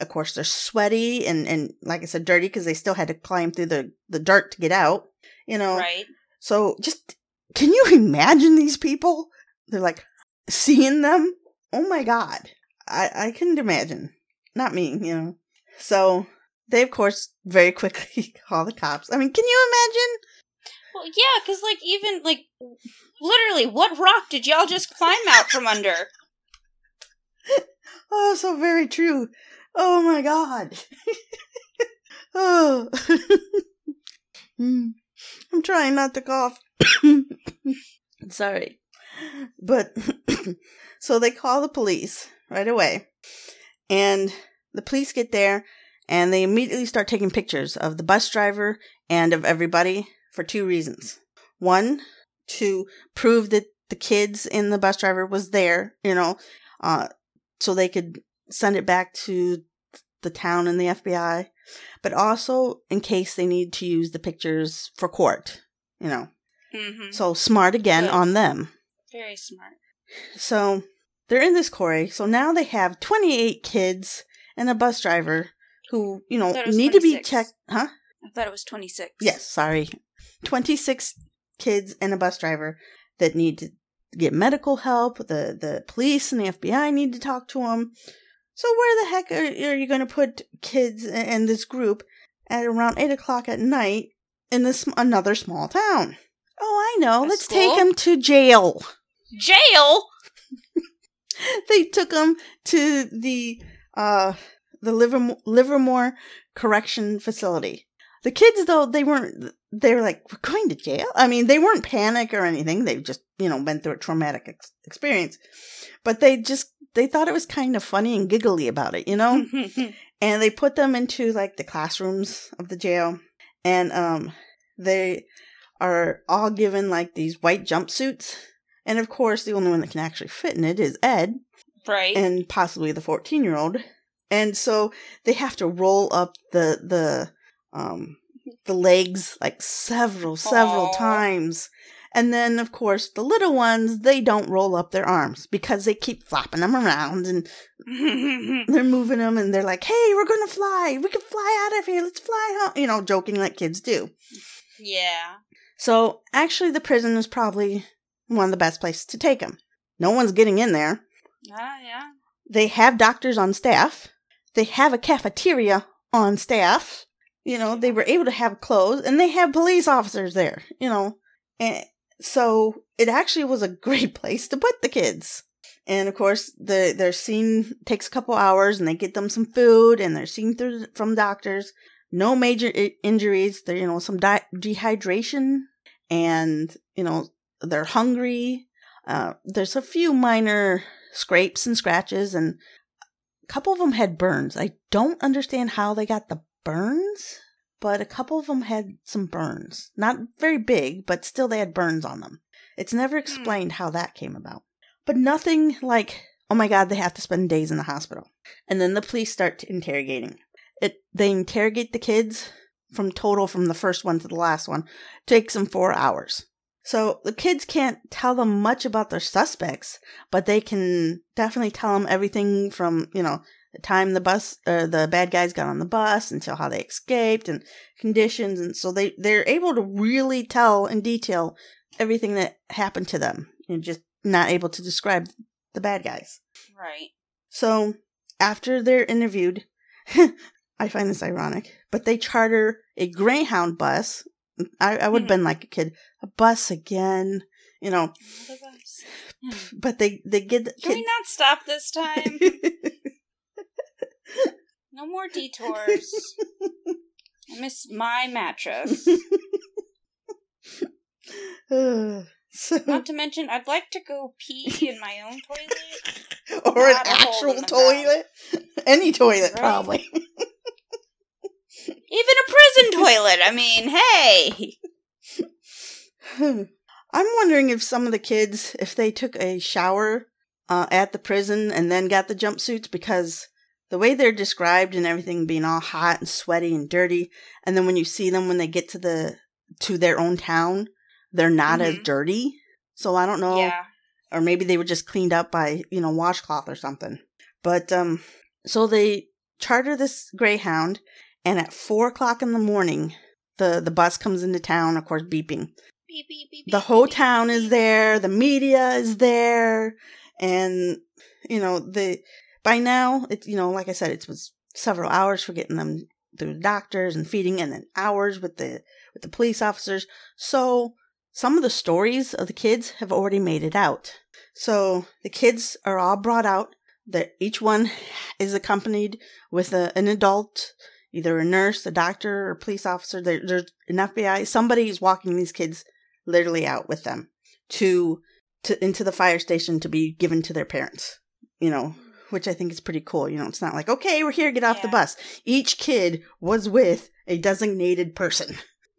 [SPEAKER 1] Of course, they're sweaty and, and like I said, dirty because they still had to climb through the, the dirt to get out. You know,
[SPEAKER 2] Right.
[SPEAKER 1] so just can you imagine these people? They're like seeing them. Oh my god, I I couldn't imagine. Not me, you know. So they of course very quickly call the cops. I mean, can you imagine?
[SPEAKER 2] Well, yeah, because, like, even, like, literally, what rock did y'all just climb out from under?
[SPEAKER 1] Oh, so very true. Oh my god. oh. Hmm. I'm trying not to cough. Sorry. But so they call the police right away. And the police get there and they immediately start taking pictures of the bus driver and of everybody for two reasons. One, to prove that the kids in the bus driver was there, you know, uh, so they could send it back to the town and the FBI, but also in case they need to use the pictures for court, you know.
[SPEAKER 2] Mm-hmm.
[SPEAKER 1] So smart again
[SPEAKER 2] Good.
[SPEAKER 1] on them.
[SPEAKER 2] Very smart.
[SPEAKER 1] So they're in this quarry. So now they have 28 kids and a bus driver who, you know,
[SPEAKER 2] Thought it was
[SPEAKER 1] need to be checked. Huh?
[SPEAKER 2] I thought it was 26.
[SPEAKER 1] Yes, sorry. 26 kids and a bus driver that need to get medical help. The the police and the FBI need to talk to them. So where the heck are, are you going to put kids in, in this group at around 8 o'clock at night in this another small town? Oh, I know.
[SPEAKER 2] A
[SPEAKER 1] Let's
[SPEAKER 2] school?
[SPEAKER 1] take them to jail.
[SPEAKER 2] Jail?
[SPEAKER 1] they took them to the uh the Livermore, Livermore Correction Facility. The kids, though, they weren't. They were like, "We're going to jail." I mean, they weren't panic or anything. They just, you know, been through a traumatic ex- experience, but they just they thought it was kind of funny and giggly about it, you know. and they put them into like the classrooms of the jail, and um, they are all given like these white jumpsuits. And of course, the only one that can actually fit in it is Ed
[SPEAKER 2] right.
[SPEAKER 1] and possibly the 14 year old. And so they have to roll up the the um the legs like several several
[SPEAKER 2] Aw.
[SPEAKER 1] times. And then of course the little ones they don't roll up their arms because they keep flopping them around and they're moving them and they're like, "Hey, we're going to fly. We can fly out of here. Let's fly home." You know, joking like kids do.
[SPEAKER 2] yeah.
[SPEAKER 1] So, actually the prison is probably one of the best places to take them. No one's getting in there.
[SPEAKER 2] Ah, yeah.
[SPEAKER 1] they have doctors on staff. They have a cafeteria on staff. You know, they were able to have clothes and they have police officers there, you know. And so it actually was a great place to put the kids. And of course, the their scene takes a couple hours and they get them some food and they're seen through from doctors. No major I- injuries. There, you know, some di- dehydration and, you know, they're hungry. Uh, there's a few minor scrapes and scratches and a couple of them had burns. I don't understand how they got the burns, but a couple of them had some burns. Not very big, but still they had burns on them. It's never explained how that came about. But nothing like, oh my god, they have to spend days in the hospital. And then the police start interrogating. It they interrogate the kids from total from the first one to the last one. Takes them 4 hours. So the kids can't tell them much about their suspects, but they can definitely tell them everything from, you know, the time the bus uh, the bad guys got on the bus until how they escaped and conditions and so they they're able to really tell in detail everything that happened to them and just not able to describe the bad guys.
[SPEAKER 2] Right.
[SPEAKER 1] So after they're interviewed, I find this ironic, but they charter a Greyhound bus. I, I would have been hmm. like a kid. A bus again, you know. Hmm. But they they get the
[SPEAKER 2] Can we not stop this time? No more detours. I miss my mattress.
[SPEAKER 1] So,
[SPEAKER 2] Not to mention, I'd like to go pee in my own toilet.
[SPEAKER 1] or an
[SPEAKER 2] not a hole
[SPEAKER 1] actual toilet, any toilet
[SPEAKER 2] Right.
[SPEAKER 1] probably.
[SPEAKER 2] Even a prison toilet. I mean, hey.
[SPEAKER 1] I'm wondering if some of the kids, if they took a shower uh, at the prison and then got the jumpsuits, because the way they're described and everything being all hot and sweaty and dirty, and then when you see them when they get to the to their own town, they're not as
[SPEAKER 2] Mhm.
[SPEAKER 1] dirty. So I don't know,
[SPEAKER 2] Yeah.
[SPEAKER 1] or maybe they were just cleaned up by you know washcloth or something. But um, so they charter this Greyhound, and at four o'clock in the morning, the the bus comes into town, of course, beeping.
[SPEAKER 2] Beep, beep, beep,
[SPEAKER 1] the whole town is there the media is there and you know the by now it you know like i said it was several hours for getting them through the doctors and feeding and then hours with the with the police officers. So some of the stories of the kids have already made it out. So the kids are all brought out that each one is accompanied with a, an adult either a nurse a doctor or a police officer there, there's an fbi somebody is walking these kids literally out with them to to into the fire station to be given to their parents you know which i think is pretty cool you know it's not like okay we're here get off the bus. Each kid was with a designated person.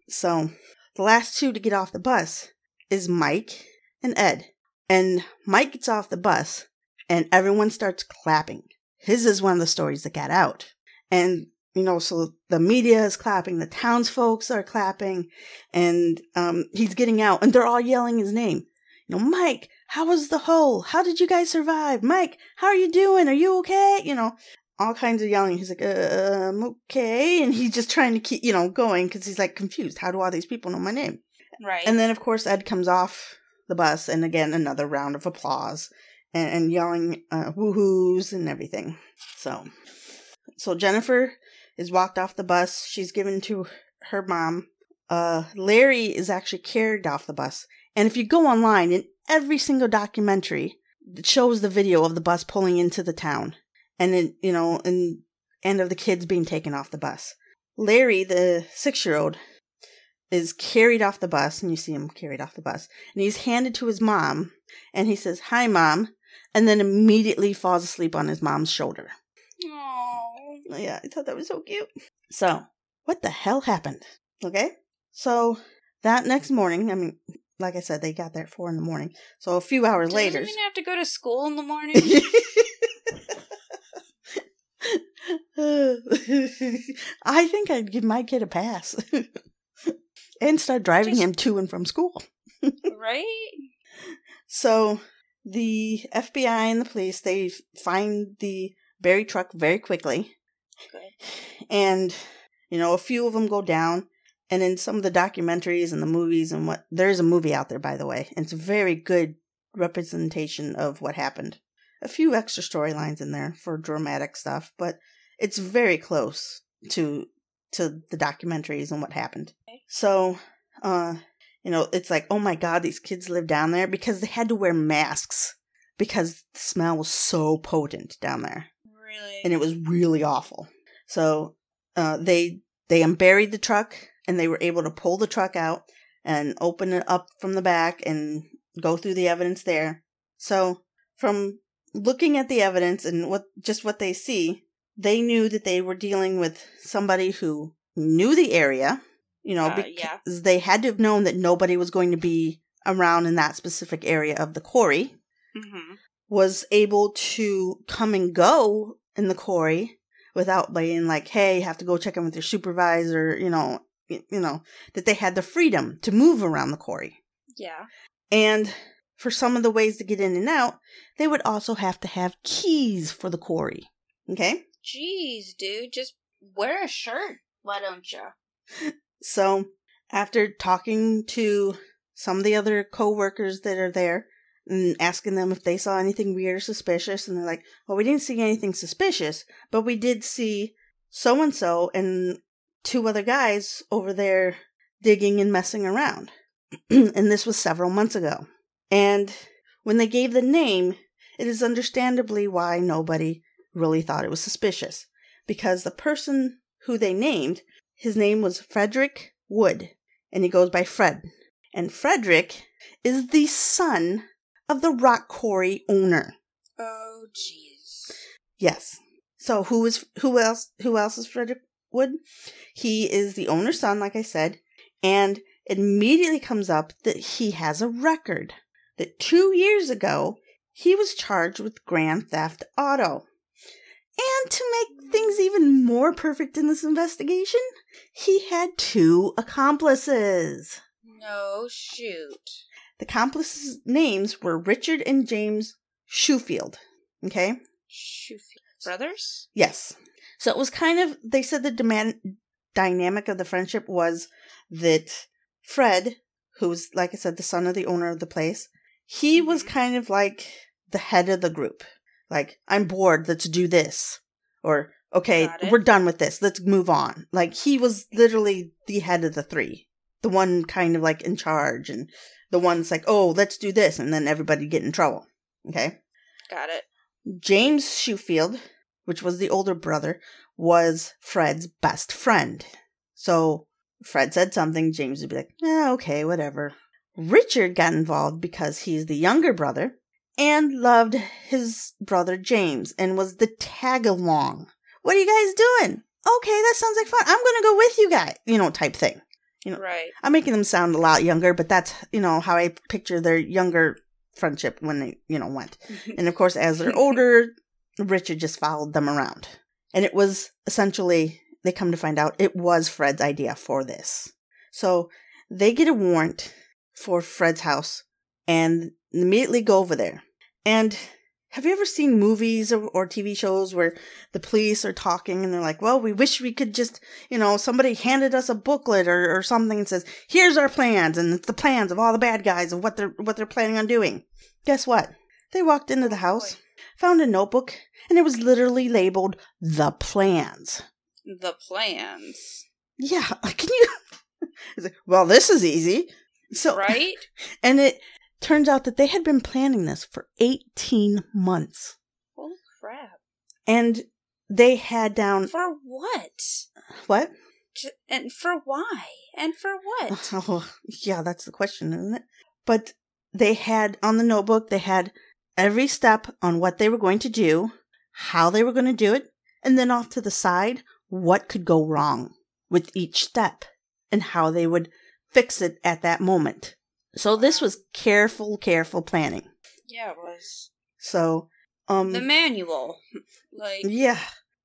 [SPEAKER 1] So the last two to get off the bus is mike and ed. And mike gets off the bus and everyone starts clapping. His is one of the stories that got out. And you know so the media is clapping the townsfolk are clapping and um, he's getting out, and they're all yelling his name. You know, Mike, how was the hole? How did you guys survive? Mike, how are you doing? Are you okay? You know, all kinds of yelling. He's like, uh, I'm okay, and he's just trying to keep, you know, going because he's like confused. How do all these people know my name?
[SPEAKER 2] Right.
[SPEAKER 1] And then, of course, Ed comes off the bus, and again, another round of applause and, and yelling uh, woohoos and everything. So, so Jennifer is walked off the bus. She's given to her mom. Uh, Larry is actually carried off the bus. And if you go online, in every single documentary, it shows the video of the bus pulling into the town, and then you know, and and of the kids being taken off the bus. Larry, the six-year-old, is carried off the bus, and you see him carried off the bus, and he's handed to his mom, and he says, "Hi, mom," and then immediately falls asleep on his mom's shoulder.
[SPEAKER 2] Aw.
[SPEAKER 1] Yeah, I thought that was so cute. So, what the hell happened? Okay, so that next morning, I mean, like I said, they got there at four in the morning. So a few hours
[SPEAKER 2] Doesn't
[SPEAKER 1] later,
[SPEAKER 2] even have to go to school in the morning.
[SPEAKER 1] I think I'd give my kid a pass and start driving
[SPEAKER 2] Just-
[SPEAKER 1] him to and from school.
[SPEAKER 2] right?
[SPEAKER 1] So the FBI and the police they find the Berry truck very quickly,
[SPEAKER 2] Good.
[SPEAKER 1] and you know a few of them go down. And in some of the documentaries and the movies and what there is a movie out there by the way, and it's a very good representation of what happened. A few extra storylines in there for dramatic stuff, but it's very close to to the documentaries and what happened.
[SPEAKER 2] Okay.
[SPEAKER 1] So, uh, you know, it's like, oh my god, these kids live down there because they had to wear masks because the smell was so potent down there
[SPEAKER 2] Really?
[SPEAKER 1] and it was really awful. So uh, they they unburied the truck and they were able to pull the truck out and open it up from the back and go through the evidence there. So from looking at the evidence and what just what they see, they knew that they were dealing with somebody who knew the area. You know,
[SPEAKER 2] Uh,
[SPEAKER 1] because
[SPEAKER 2] yeah.
[SPEAKER 1] they had to have known that nobody was going to be around in that specific area of the quarry
[SPEAKER 2] mm-hmm.
[SPEAKER 1] was able to come and go in the quarry without being like, hey, you have to go check in with your supervisor, you know, you know, that they had the freedom to move around the quarry.
[SPEAKER 2] Yeah.
[SPEAKER 1] And for some of the ways to get in and out, they would also have to have keys for the quarry. Okay?
[SPEAKER 2] Jeez, dude, just wear a shirt. Why don't you?
[SPEAKER 1] So, after talking to some of the other co-workers that are there and asking them if they saw anything weird or suspicious, and they're like, "Well, we didn't see anything suspicious, but we did see so and so and two other guys over there digging and messing around. and this was several months ago. And when they gave the name, it is understandably why nobody really thought it was suspicious. Because the person who they named, his name was Frederick Wood, and he goes by Fred. And Frederick is the son of the rock quarry owner.
[SPEAKER 2] Oh, jeez.
[SPEAKER 1] Yes. So who is who else who else is Frederick Wood? He is the owner's son, like I said, and it immediately comes up that he has a record. That two years ago he was charged with grand theft auto. And to make things even more perfect in this investigation, he had two accomplices.
[SPEAKER 2] No shoot.
[SPEAKER 1] The accomplices' names were Richard and James Schoenfeld. Okay?
[SPEAKER 2] Shoot. Brothers?
[SPEAKER 1] Yes. So it was kind of, they said the demand, dynamic of the friendship was that Fred, who's, like I said, the son of the owner of the place, he was
[SPEAKER 2] Mhm.
[SPEAKER 1] kind of like the head of the group. Like, I'm bored, let's do this. Or, okay, we're done with this, let's move on. Like, he was literally the head of the three. The one kind of like in charge, and the one's like, oh, let's do this, and then everybody get in trouble. Okay?
[SPEAKER 2] Got it.
[SPEAKER 1] James Schoenfeld, which was the older brother, was Fred's best friend. So Fred said something, James would be like, eh, okay, whatever. Richard got involved because he's the younger brother and loved his brother James and was the tag along. What are you guys doing? Okay, that sounds like fun. I'm going to go with you guys, you know, type thing. You know,
[SPEAKER 2] Right.
[SPEAKER 1] I'm making them sound a lot younger, but that's, you know, how I picture their younger friendship when they, you know, went. Mm-hmm. And of course, as they're older, Richard just followed them around. And it was essentially, they come to find out, it was Fred's idea for this. So they get a warrant for Fred's house and immediately go over there. And have you ever seen movies or, or TV shows where the police are talking and they're like, well, we wish we could just, you know, somebody handed us a booklet or, or something and says, here's our plans and it's the plans of all the bad guys of what they're, what they're planning on doing. Guess what? They walked into the house, found a notebook, and it was literally labeled the plans.
[SPEAKER 2] The plans.
[SPEAKER 1] Yeah, can you? Like, well, this is easy. So,
[SPEAKER 2] Right?
[SPEAKER 1] and it turns out that they had been planning this for 18 months.
[SPEAKER 2] Holy crap.
[SPEAKER 1] And they had down
[SPEAKER 2] For what?
[SPEAKER 1] what?
[SPEAKER 2] And for why? And for what?
[SPEAKER 1] Oh, yeah, that's the question, isn't it? But they had on the notebook, they had every step on what they were going to do, how they were going to do it, and then off to the side, what could go wrong with each step and how they would fix it at that moment. So this was careful, careful planning.
[SPEAKER 2] Yeah, it was.
[SPEAKER 1] So, um,
[SPEAKER 2] The manual. Like,
[SPEAKER 1] yeah.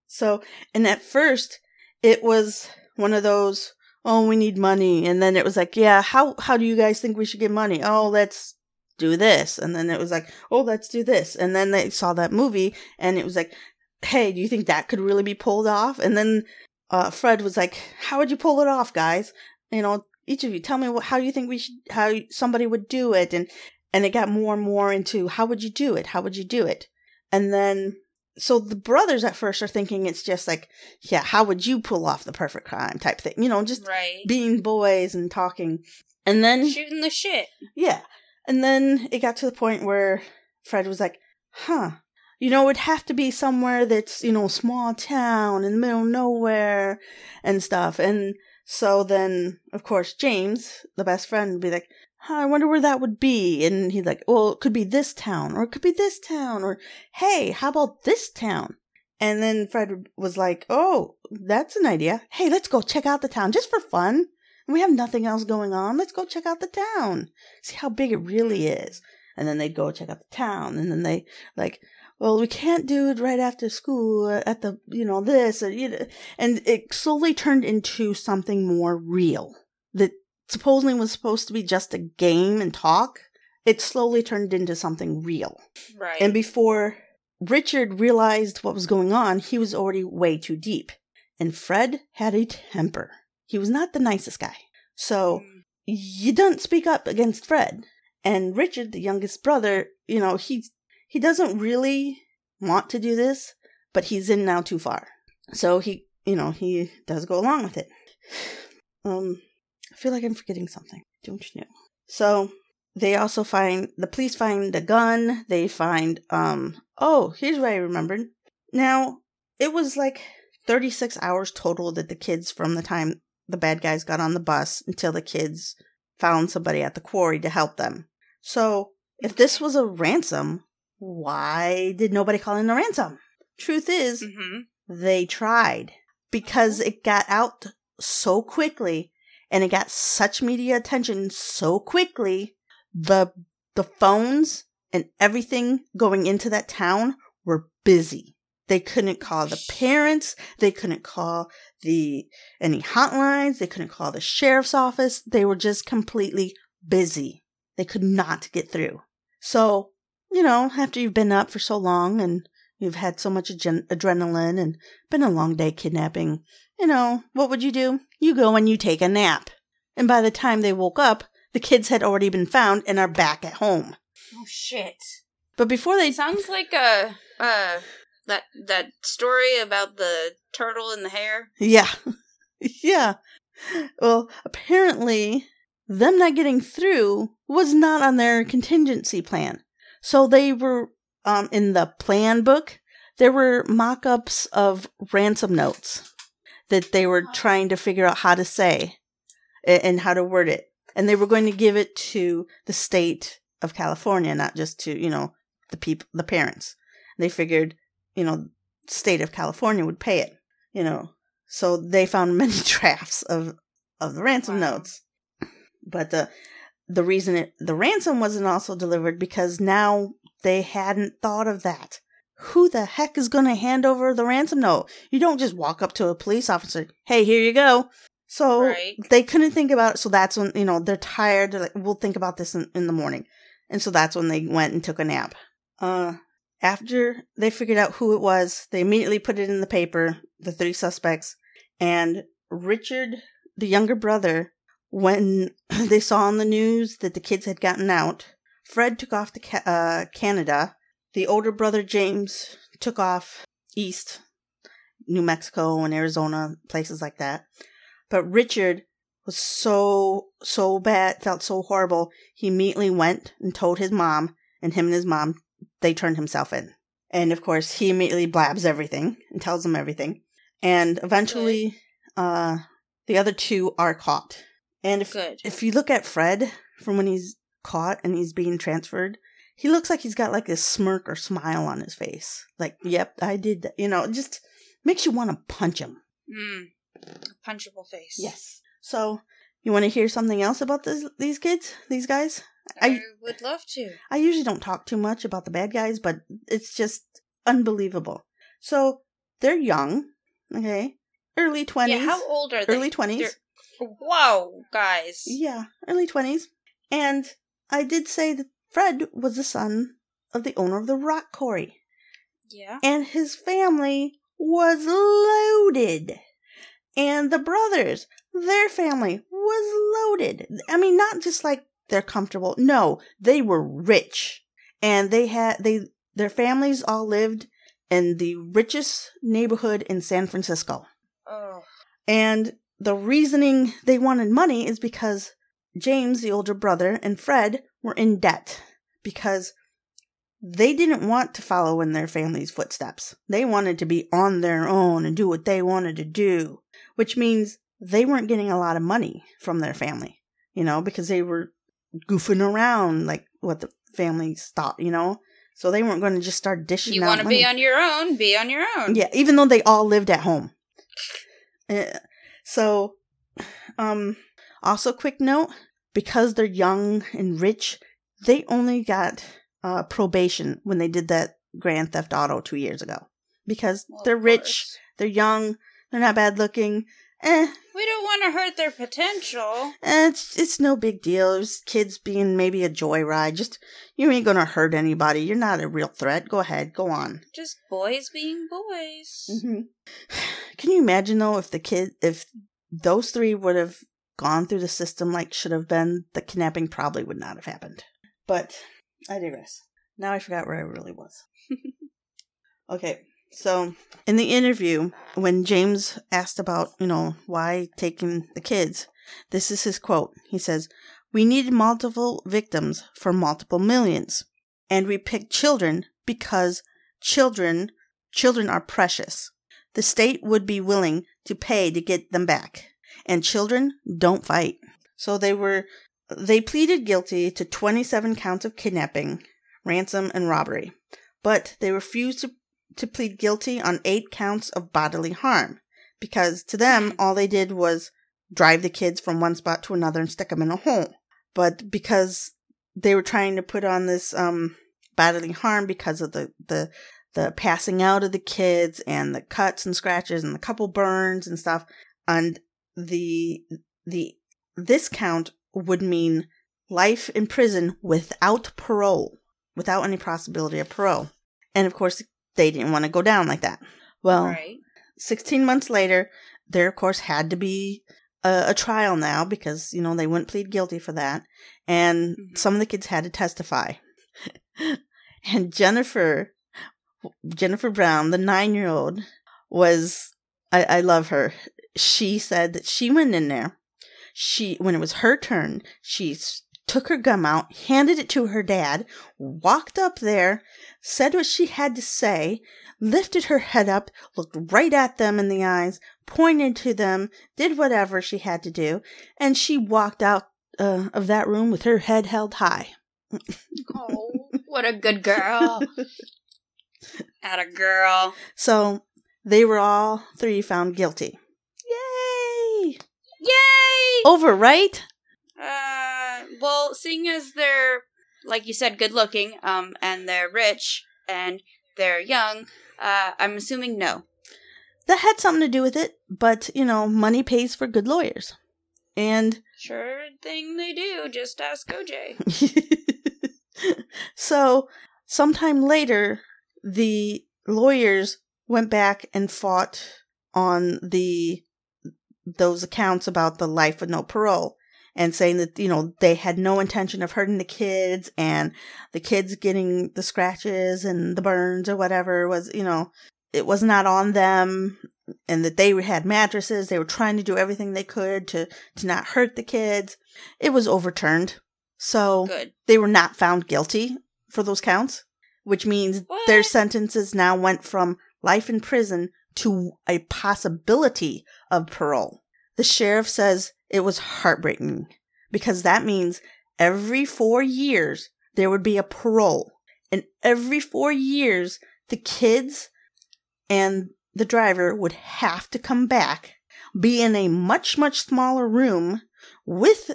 [SPEAKER 1] So, and at first, it was one of those, oh, we need money, and then it was like, yeah, how how do you guys think we should get money? Oh, let's do this, and then it was like, oh, let's do this, and then they saw that movie, and it was like, hey, do you think that could really be pulled off? And then uh, Fred was like, how would you pull it off, guys? You know, each of you, tell me what, how you think we should, how somebody would do it, and and it got more and more into how would you do it? How would you do it? And then so the brothers at first are thinking it's just like, yeah, how would you pull off the perfect crime type thing? You know, just
[SPEAKER 2] right.
[SPEAKER 1] being boys and talking. And then,
[SPEAKER 2] Shooting the shit.
[SPEAKER 1] yeah. And then it got to the point where Fred was like, huh, you know, it'd have to be somewhere that's, you know, small town in the middle of nowhere and stuff. And so then, of course, James, the best friend, would be like, huh, I wonder where that would be. And he's like, well, it could be this town, or it could be this town, or hey, how about this town? And then Fred was like, oh, that's an idea. Hey, let's go check out the town just for fun. We have nothing else going on. Let's go check out the town. See how big it really is. And then they'd go check out the town. And then they like, well, we can't do it right after school at the, you know, this. And, you know, and it slowly turned into something more real that supposedly was supposed to be just a game and talk. It slowly turned into something real.
[SPEAKER 2] Right.
[SPEAKER 1] And before Richard realized what was going on, he was already way too deep. And Fred had a temper. He was not the nicest guy. So
[SPEAKER 2] Mm,
[SPEAKER 1] you don't speak up against Fred. And Richard, the youngest brother, you know, he he doesn't really want to do this, but he's in now too far. So he, you know, he does go along with it. Um I feel like I'm forgetting something. Don't you know? So they also find the police find the gun. They find um oh here's what I remembered. Now it was like 36 hours total that the kids from the time the bad guys got on the bus until the kids found somebody at the quarry to help them. So if this was a ransom, why did nobody call in a ransom? Truth is,
[SPEAKER 2] Mm-hmm.
[SPEAKER 1] they tried because it got out so quickly and it got such media attention so quickly. The the phones and everything going into that town were busy. They couldn't call the parents. They couldn't call the any hotlines. They couldn't call the sheriff's office. They were just completely busy. They could not get through. So you know after you've been up for so long and you've had so much adren- adrenaline and been a long day kidnapping you know, what would you do? You go and you take a nap. And by the time they woke up, the kids had already been found and are back at home.
[SPEAKER 3] Oh shit.
[SPEAKER 1] But before they
[SPEAKER 2] sounds like a uh that that story about the turtle and the hare.
[SPEAKER 1] Yeah. yeah. Well, apparently, them not getting through was not on their contingency plan. So they were um in the plan book, there were mock ups of ransom notes that they were trying to figure out how to say and how to word it. And they were going to give it to the state of California, not just to, you know, the people the parents. They figured, you know, state of California would pay it, you know. So they found many drafts of of the ransom
[SPEAKER 3] Wow.
[SPEAKER 1] notes. But the the reason it the ransom wasn't also delivered because now they hadn't thought of that. Who the heck is going to hand over the ransom note? You don't just walk up to a police officer, "Hey, here you go." So
[SPEAKER 2] Right.
[SPEAKER 1] they couldn't think about it. So that's when you know they're tired. They're like, "We'll think about this in, in the morning," and so that's when they went and took a nap. Uh, after they figured out who it was, they immediately put it in the paper, the three suspects, and Richard, the younger brother, when they saw on the news that the kids had gotten out, Fred took off to ca- uh, Canada. The older brother, James, took off east, New Mexico and Arizona, places like that. But Richard was so, so bad, felt so horrible, he immediately went and told his mom, and him and his mom they turned himself in. And of course, he immediately blabs everything and tells them everything. And eventually, uh, the other two are caught. And if
[SPEAKER 2] Good.
[SPEAKER 1] if you look at Fred from when he's caught and he's being transferred, he looks like he's got like this smirk or smile on his face. Like, yep, I did that. You know, it just makes you want to punch him.
[SPEAKER 2] Mm. Punchable face.
[SPEAKER 1] Yes. So, you want to hear something else about this, these kids, these guys?
[SPEAKER 2] I,
[SPEAKER 1] I-
[SPEAKER 2] would love to.
[SPEAKER 1] I usually don't talk too much about the bad guys, but it's just unbelievable. So they're young, okay, early twenties,
[SPEAKER 2] Yeah, how old are they?
[SPEAKER 1] early twenties,
[SPEAKER 2] They're- Whoa, guys.
[SPEAKER 1] yeah, early twenties. And I did say that Fred was the son of the owner of the rock quarry,
[SPEAKER 2] Yeah.
[SPEAKER 1] and his family was loaded. And the brothers, their family was loaded. I mean, not just like they're comfortable. No, they were rich. And they had, they, their families all lived in the richest neighborhood in San Francisco.
[SPEAKER 2] Oh.
[SPEAKER 1] And the reasoning they wanted money is because James, the older brother, and Fred were in debt because they didn't want to follow in their family's footsteps. They wanted to be on their own and do what they wanted to do, which means they weren't getting a lot of money from their family, you know, because they were goofing around like what the families thought, you know. So they weren't going to just start dishing
[SPEAKER 2] You
[SPEAKER 1] out
[SPEAKER 2] want to be on your own? Be on your own.
[SPEAKER 1] Yeah, even though they all lived at home. Uh, so, um, also quick note because they're young and rich, they only got uh, probation when they did that Grand Theft Auto two years ago. Because
[SPEAKER 2] Well,
[SPEAKER 1] they're rich, they're young, they're not bad looking. Eh,
[SPEAKER 2] We don't want to hurt their potential.
[SPEAKER 1] eh, it's it's no big deal. It's kids being maybe a joyride. Just you ain't gonna hurt anybody. You're not a real threat. Go ahead, go on.
[SPEAKER 2] Just boys being boys.
[SPEAKER 1] hmm Can you imagine though if the kid, if those three would have gone through the system like should have been, the kidnapping probably would not have happened. But I digress. Now I forgot where I really was. okay, so in the interview, when James asked about, you know, why taking the kids, This is his quote. He says, We needed multiple victims for multiple millions. And we picked children because children children are precious. The state would be willing to pay to get them back. And children don't fight. So they were they pleaded guilty to 27 counts of kidnapping, ransom, and robbery. But they refused to, to plead guilty on 8 counts of bodily harm because to them all they did was drive the kids from one spot to another and stick them in a hole. But because they were trying to put on this um, bodily harm because of the, the the passing out of the kids and the cuts and scratches and the couple burns and stuff, and the the this count would mean life in prison without parole, without any possibility of parole. And of course, they didn't want to go down like that. Well,
[SPEAKER 2] Right.
[SPEAKER 1] 16 months later, there, of course, had to be a, a trial now because, you know, they wouldn't plead guilty for that. And
[SPEAKER 2] Mhm.
[SPEAKER 1] some of the kids had to testify. and Jennifer, Jennifer Brown, the nine year old, was, I, I love her. She said that she went in there. She, when it was her turn, she took her gum out, handed it to her dad, walked up there, said what she had to say, lifted her head up, looked right at them in the eyes, pointed to them, did whatever she had to do, and she walked out uh, of that room with her head held high.
[SPEAKER 2] Oh, what a good girl. At a girl.
[SPEAKER 1] So they were all three found guilty. Yay!
[SPEAKER 2] Yay!
[SPEAKER 1] Over, right?
[SPEAKER 2] Uh, well, seeing as they're, like you said, good looking, um, and they're rich and they're young, uh, I'm assuming no.
[SPEAKER 1] That had something to do with it, but you know, money pays for good lawyers. And
[SPEAKER 2] Sure thing they do. Just ask OJ.
[SPEAKER 1] so, sometime later, the lawyers went back and fought on the those accounts about the life with no parole and saying that you know they had no intention of hurting the kids and the kids getting the scratches and the burns or whatever was you know it was not on them and that they had mattresses they were trying to do everything they could to to not hurt the kids it was overturned so
[SPEAKER 2] Good.
[SPEAKER 1] they were not found guilty for those counts, which means their sentences now went from life in prison to a possibility of parole. The sheriff says it was heartbreaking because that means every four years there would be a parole. And every four years, the kids and the driver would have to come back, be in a much, much smaller room with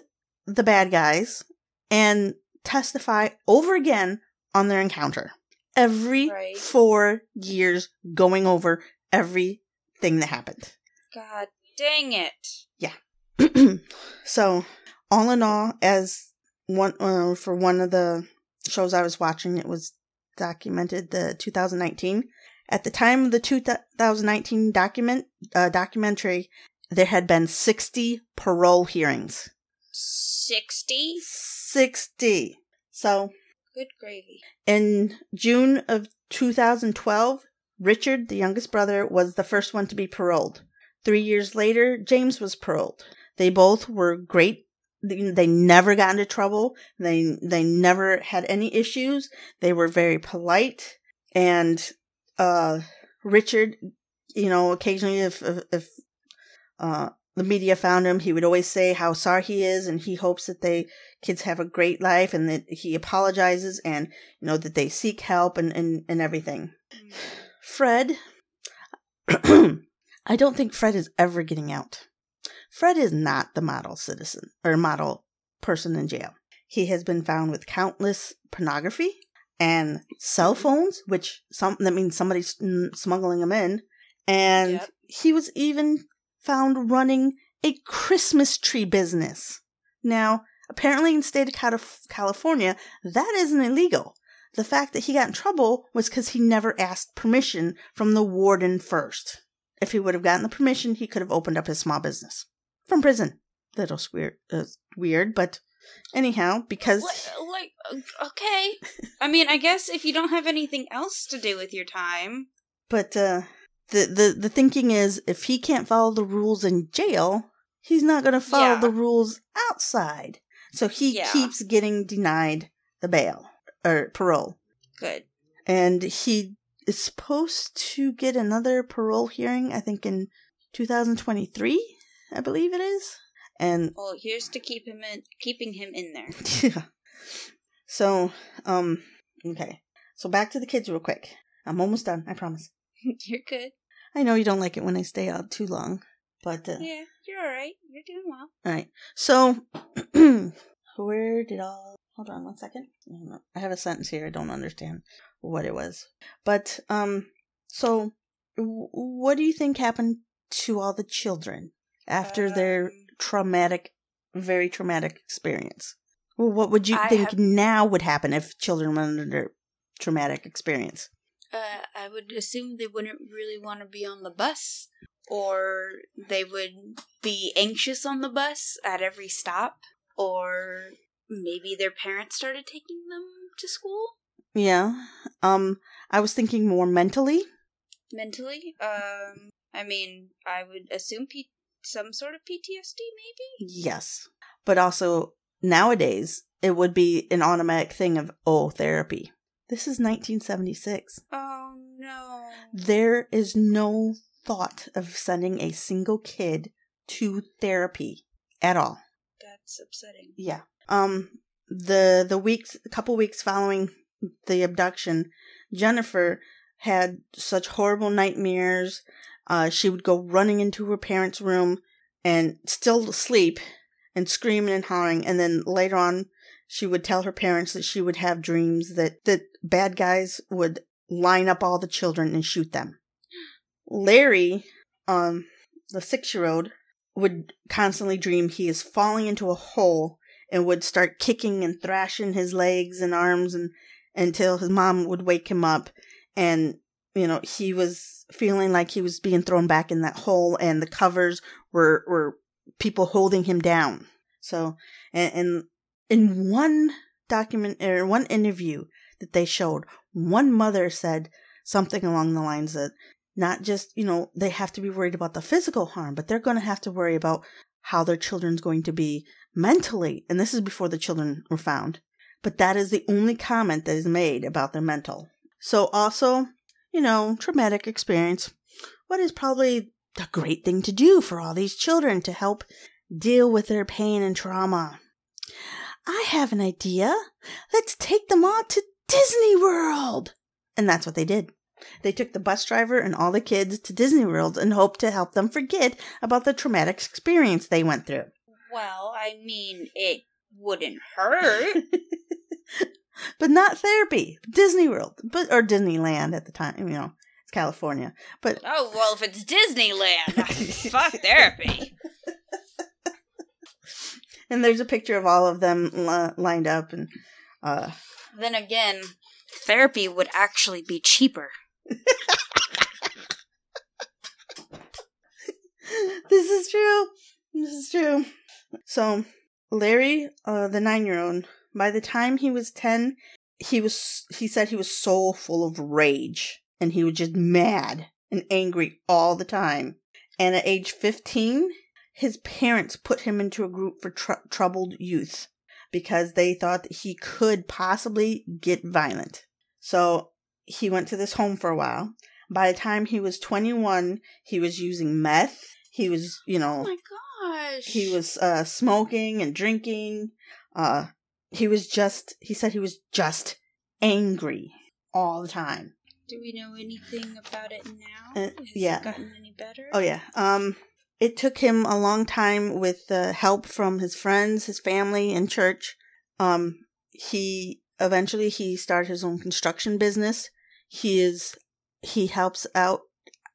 [SPEAKER 1] the bad guys and testify over again on their encounter. Every
[SPEAKER 2] Right.
[SPEAKER 1] four years, going over everything that happened.
[SPEAKER 2] God dang it.
[SPEAKER 1] so, all in all, as one uh, for one of the shows I was watching, it was documented the 2019. At the time of the 2019 document uh, documentary, there had been 60 parole hearings.
[SPEAKER 2] 60?
[SPEAKER 1] 60. So,
[SPEAKER 2] Good gravy.
[SPEAKER 1] in June of 2012, Richard, the youngest brother, was the first one to be paroled. Three years later, James was paroled. They both were great. They never got into trouble. They they never had any issues. They were very polite. And uh, Richard, you know, occasionally if if, if uh, the media found him, he would always say how sorry he is, and he hopes that they kids have a great life, and that he apologizes, and you know that they seek help and and, and everything. Fred, I don't think Fred is ever getting out. Fred is not the model citizen or model person in jail. He has been found with countless pornography and cell phones, which some that means somebody's smuggling them in, and
[SPEAKER 2] Yep.
[SPEAKER 1] he was even found running a Christmas tree business. Now, apparently in the state of California, that isn't illegal. The fact that he got in trouble was because he never asked permission from the warden first. If he would have gotten the permission, he could have opened up his small business from prison. Little weird, uh, weird, but anyhow, because
[SPEAKER 2] What, like, uh, okay. I mean, I guess if you don't have anything else to do with your time.
[SPEAKER 1] but uh, the the the thinking is if he can't follow the rules in jail, he's not going to follow
[SPEAKER 2] Yeah.
[SPEAKER 1] the rules outside. So he
[SPEAKER 2] Yeah.
[SPEAKER 1] keeps getting denied the bail or parole.
[SPEAKER 2] Good.
[SPEAKER 1] And he is supposed to get another parole hearing, I think in 2023, I believe it is. And
[SPEAKER 2] Well, here's to keep him in, keeping him in there.
[SPEAKER 1] yeah. So, um, okay. So back to the kids real quick. I'm almost done, I promise.
[SPEAKER 2] You're good.
[SPEAKER 1] I know you don't like it when I stay out too long, but uh,
[SPEAKER 2] Yeah, you're all right. You're doing well.
[SPEAKER 1] all right. So, where did all? Hold on one second. I don't know. I have a sentence here. I don't understand what it was, but um, so w- what do you think happened to all the children after their
[SPEAKER 2] Um,
[SPEAKER 1] traumatic, very traumatic experience? Well, what would you
[SPEAKER 2] I
[SPEAKER 1] think
[SPEAKER 2] have-
[SPEAKER 1] now would happen if children went under traumatic experience?
[SPEAKER 2] Uh, I would assume they wouldn't really want to be on the bus, or they would be anxious on the bus at every stop, or maybe their parents started taking them to school
[SPEAKER 1] Yeah. Um, I was thinking more mentally.
[SPEAKER 2] mentally. Um, I mean, I would assume P- some sort of PTSD, maybe.
[SPEAKER 1] Yes. But also nowadays it would be an automatic thing of oh therapy. This is 1976.
[SPEAKER 2] Oh no.
[SPEAKER 1] There is no thought of sending a single kid to therapy at all.
[SPEAKER 2] That's upsetting.
[SPEAKER 1] Yeah. Um the the weeks a couple weeks following the abduction, Jennifer had such horrible nightmares. Uh she would go running into her parents' room and still asleep and screaming and hollering and then later on she would tell her parents that she would have dreams that that bad guys would line up all the children and shoot them. Larry, um the 6-year-old would constantly dream he is falling into a hole and would start kicking and thrashing his legs and arms and until his mom would wake him up and you know he was feeling like he was being thrown back in that hole and the covers were were people holding him down. So and, and in one document or one interview that they showed one mother said something along the lines that not just you know they have to be worried about the physical harm but they're going to have to worry about how their children's going to be mentally. And this is before the children were found. But that is the only comment that is made about their mental. So also you know traumatic experience what is probably the great thing to do for all these children to help deal with their pain and trauma i have an idea let's take them all to disney world and that's what they did they took the bus driver and all the kids to Disney World and hoped to help them forget about the traumatic experience they went through.
[SPEAKER 2] Well, I mean, it wouldn't hurt.
[SPEAKER 1] but not therapy. Disney World, but or Disneyland at the time, you know, it's California. But
[SPEAKER 2] oh well, if it's Disneyland, fuck therapy.
[SPEAKER 1] and there's a picture of all of them li- lined up and uh
[SPEAKER 2] Then again, therapy would actually be cheaper.
[SPEAKER 1] this is true. This is true. So, Larry, uh, the nine-year-old, by the time he was ten, he was he said he was so full of rage, and he was just mad and angry all the time. And at age fifteen, his parents put him into a group for tr- troubled youth because they thought that he could possibly get violent. So he went to this home for a while. By the time he was 21, he was using meth. He was, you know,
[SPEAKER 2] Oh my gosh.
[SPEAKER 1] he was uh, smoking and drinking. Uh, he was just, he said he was just angry all the time.
[SPEAKER 2] Do we know anything about it now?
[SPEAKER 1] Uh,
[SPEAKER 2] Has
[SPEAKER 1] yeah.
[SPEAKER 2] it gotten any better?
[SPEAKER 1] Oh, yeah. Um, it took him a long time with uh, help from his friends, his family, and church. Um, he eventually he started his own construction business. He is he helps out.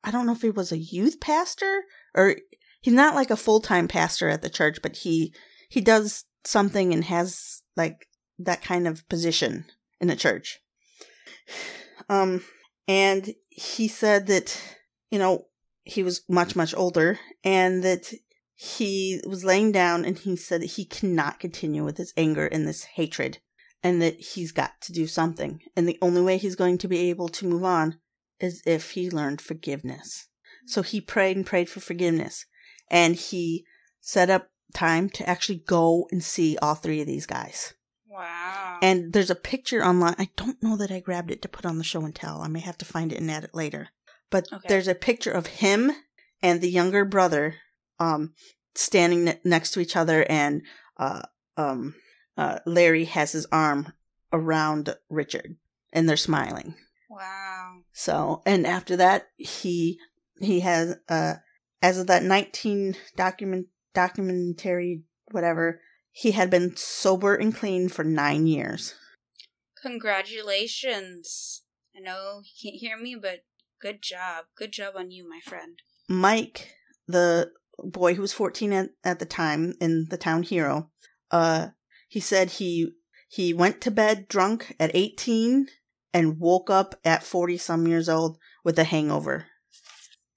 [SPEAKER 1] I don't know if he was a youth pastor or he's not like a full time pastor at the church, but he he does something and has like that kind of position in the church. Um, and he said that you know he was much much older and that he was laying down and he said that he cannot continue with this anger and this hatred and that he's got to do something. And the only way he's going to be able to move on is if he learned forgiveness. So he prayed and prayed for forgiveness. And he set up time to actually go and see all three of these guys.
[SPEAKER 2] Wow.
[SPEAKER 1] And there's a picture online. I don't know that I grabbed it to put on the show and tell. I may have to find it and add it later. But
[SPEAKER 2] Okay.
[SPEAKER 1] there's a picture of him and the younger brother um standing ne- next to each other and uh um uh Larry has his arm around Richard and they're smiling.
[SPEAKER 2] wow.
[SPEAKER 1] So, and after that, he he has uh as of that 19 document documentary whatever, he had been sober and clean for 9 years.
[SPEAKER 2] Congratulations. I know you can't hear me, but good job. Good job on you, my friend.
[SPEAKER 1] Mike, the boy who was 14 at, at the time in the town hero, uh he said he he went to bed drunk at 18 and woke up at 40 some years old with a hangover.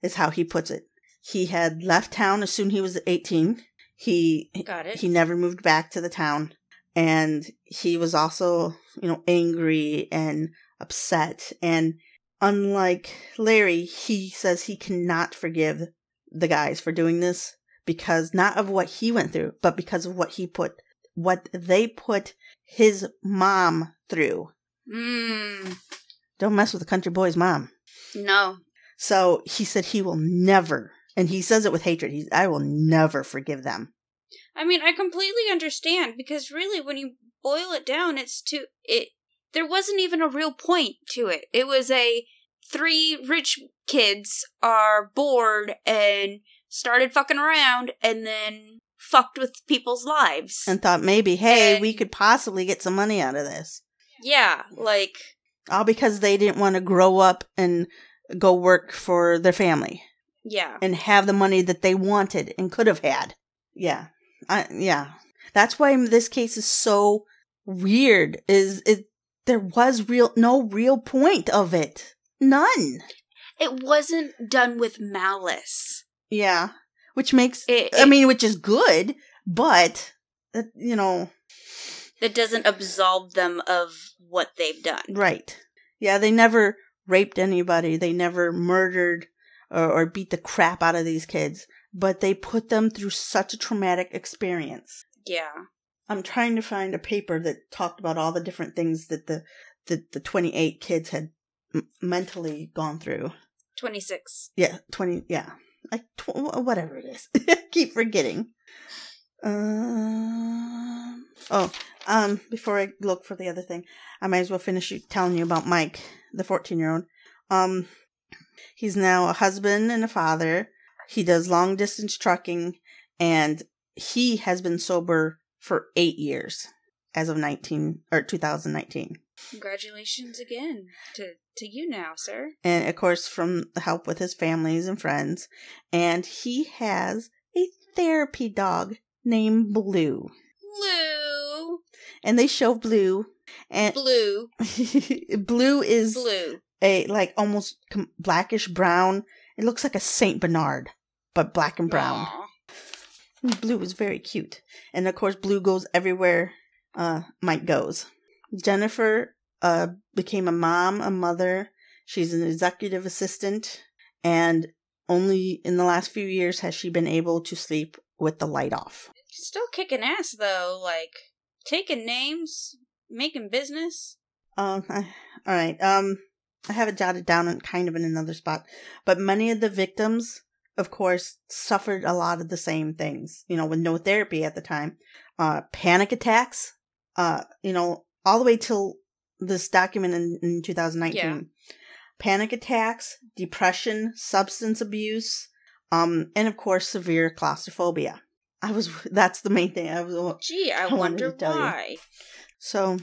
[SPEAKER 1] Is how he puts it. He had left town as soon as he was 18. He
[SPEAKER 2] Got it.
[SPEAKER 1] he never moved back to the town and he was also, you know, angry and upset and unlike Larry, he says he cannot forgive the guys for doing this because not of what he went through, but because of what he put what they put his mom through.
[SPEAKER 2] Mmm.
[SPEAKER 1] Don't mess with the country boy's mom.
[SPEAKER 2] No.
[SPEAKER 1] So he said he will never, and he says it with hatred. He's, I will never forgive them.
[SPEAKER 2] I mean, I completely understand because really, when you boil it down, it's to it. There wasn't even a real point to it. It was a three rich kids are bored and started fucking around and then fucked with people's lives.
[SPEAKER 1] And thought maybe, hey, we could possibly get some money out of this.
[SPEAKER 2] yeah, like
[SPEAKER 1] All because they didn't want to grow up and go work for their family
[SPEAKER 2] yeah,
[SPEAKER 1] and have the money that they wanted and could have had. Yeah. I, yeah. That's why this case is so weird is it there was real no real point of it. None.
[SPEAKER 2] it wasn't done with malice.
[SPEAKER 1] Yeah. Which makes
[SPEAKER 2] It,
[SPEAKER 1] I mean which is good, but uh, you know,
[SPEAKER 2] that doesn't absolve them of what they've done.
[SPEAKER 1] right. Yeah, they never raped anybody. They never murdered or, or beat the crap out of these kids, but they put them through such a traumatic experience.
[SPEAKER 2] Yeah,
[SPEAKER 1] I'm trying to find a paper that talked about all the different things that the the, the 28 kids had m- mentally gone through.
[SPEAKER 2] twenty six.
[SPEAKER 1] Yeah, 20 yeah. Like tw- whatever it is. Keep forgetting. Um Oh, um before I look for the other thing, I might as well finish telling you about Mike, the 14-year-old. Um he's now a husband and a father. He does long distance trucking and he has been sober for 8 years as of 19 or 2019.
[SPEAKER 2] Congratulations again to to you now, sir.
[SPEAKER 1] and of course from the help with his families and friends and he has a therapy dog named blue
[SPEAKER 2] Blue,
[SPEAKER 1] and they show blue and
[SPEAKER 2] blue,
[SPEAKER 1] blue is
[SPEAKER 2] blue.
[SPEAKER 1] A like almost com- blackish brown. It looks like a saint bernard but black and brown. Blue is very cute. And of course blue goes everywhere uh mike goes. Jennifer uh became a mom a mother. She's an executive assistant. And only in the last few years has she been able to sleep with the light off.
[SPEAKER 2] Still kicking ass though, like taking names, making business.
[SPEAKER 1] um I, all right um i have it jotted down in kind of in another spot but many of the victims of course suffered a lot of the same things you know with no therapy at the time uh panic attacks uh you know all the way till this document in, in 2019
[SPEAKER 2] Yeah.
[SPEAKER 1] panic attacks depression substance abuse um and of course severe claustrophobia i was that's the main thing i was
[SPEAKER 2] Gee, I,
[SPEAKER 1] I
[SPEAKER 2] wonder
[SPEAKER 1] to tell you.
[SPEAKER 2] why.
[SPEAKER 1] so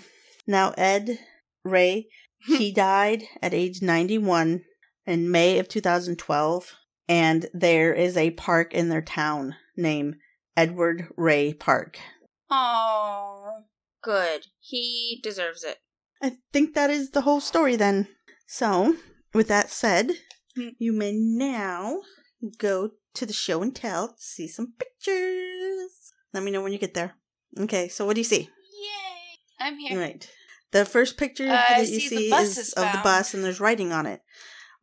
[SPEAKER 1] now Ed Ray, he died at age 91 in May of 2012, and there is a park in their town named Edward Ray Park.
[SPEAKER 2] Oh, good. He deserves it.
[SPEAKER 1] I think that is the whole story then. So, with that said,
[SPEAKER 2] Hmm.
[SPEAKER 1] you may now go to the show and tell to see some pictures. Let me know when you get there. Okay, so what do you see?
[SPEAKER 3] Yay! I'm here.
[SPEAKER 1] Right. The first picture
[SPEAKER 3] Uh,
[SPEAKER 1] that you
[SPEAKER 3] see the
[SPEAKER 1] see is
[SPEAKER 3] is
[SPEAKER 1] of the bus and there's writing on it.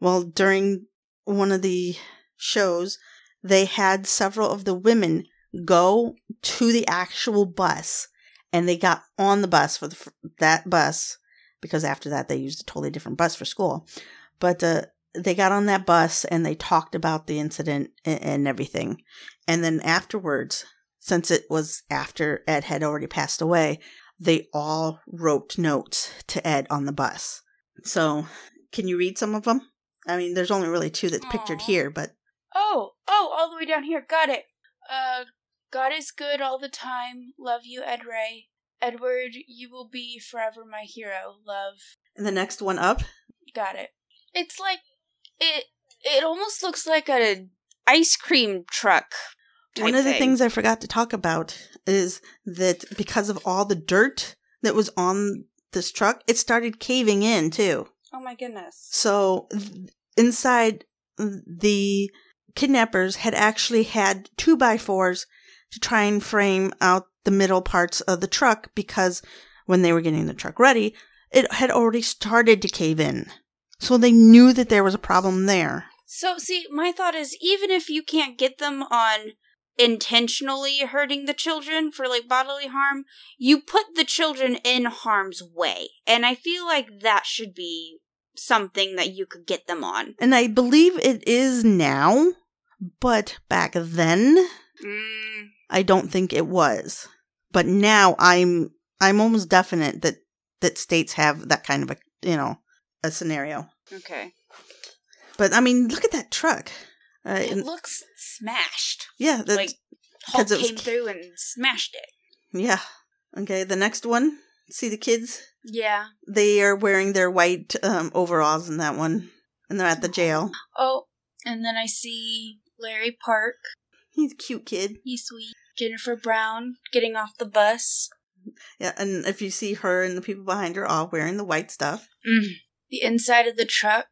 [SPEAKER 1] Well, during one of the shows, they had several of the women go to the actual bus and they got on the bus for the, that bus because after that they used a totally different bus for school. But uh, they got on that bus and they talked about the incident and, and everything. And then afterwards, since it was after Ed had already passed away, they all wrote notes to Ed on the bus. So, can you read some of them? I mean, there's only really two that's pictured here, but
[SPEAKER 3] Oh, oh, all the way down here. Got it. Uh, God is good all the time. Love you, Ed Ray. Edward, you will be forever my hero. Love.
[SPEAKER 1] and the next one up,
[SPEAKER 3] Got it. It's like it. It almost looks like a ice cream truck.
[SPEAKER 1] One of the
[SPEAKER 3] thing.
[SPEAKER 1] things I forgot to talk about is that because of all the dirt that was on this truck, it started caving in too.
[SPEAKER 3] Oh my goodness.
[SPEAKER 1] So th- inside the kidnappers had actually had two by fours to try and frame out the middle parts of the truck because when they were getting the truck ready, it had already started to cave in. So they knew that there was a problem there.
[SPEAKER 2] So, see, my thought is even if you can't get them on intentionally hurting the children for like bodily harm, you put the children in harm's way. And I feel like that should be something that you could get them on.
[SPEAKER 1] And I believe it is now, but back then,
[SPEAKER 2] Mm,
[SPEAKER 1] I don't think it was. But now I'm I'm almost definite that that states have that kind of a you know a scenario.
[SPEAKER 2] okay.
[SPEAKER 1] But I mean, look at that truck. Uh,
[SPEAKER 2] It looks smashed.
[SPEAKER 1] yeah, that's,
[SPEAKER 2] like Hulk
[SPEAKER 1] it was-
[SPEAKER 2] came through and smashed it.
[SPEAKER 1] yeah. Okay, the next one. See the kids?
[SPEAKER 2] Yeah.
[SPEAKER 1] They are wearing their white um, overalls in that one, and they're at the jail.
[SPEAKER 2] Oh, and then I see Larry Park.
[SPEAKER 1] He's a cute kid.
[SPEAKER 2] He's sweet. Jennifer Brown getting off the bus.
[SPEAKER 1] Yeah, and if you see her and the people behind her all wearing the white stuff.
[SPEAKER 2] Mm. The inside of the truck.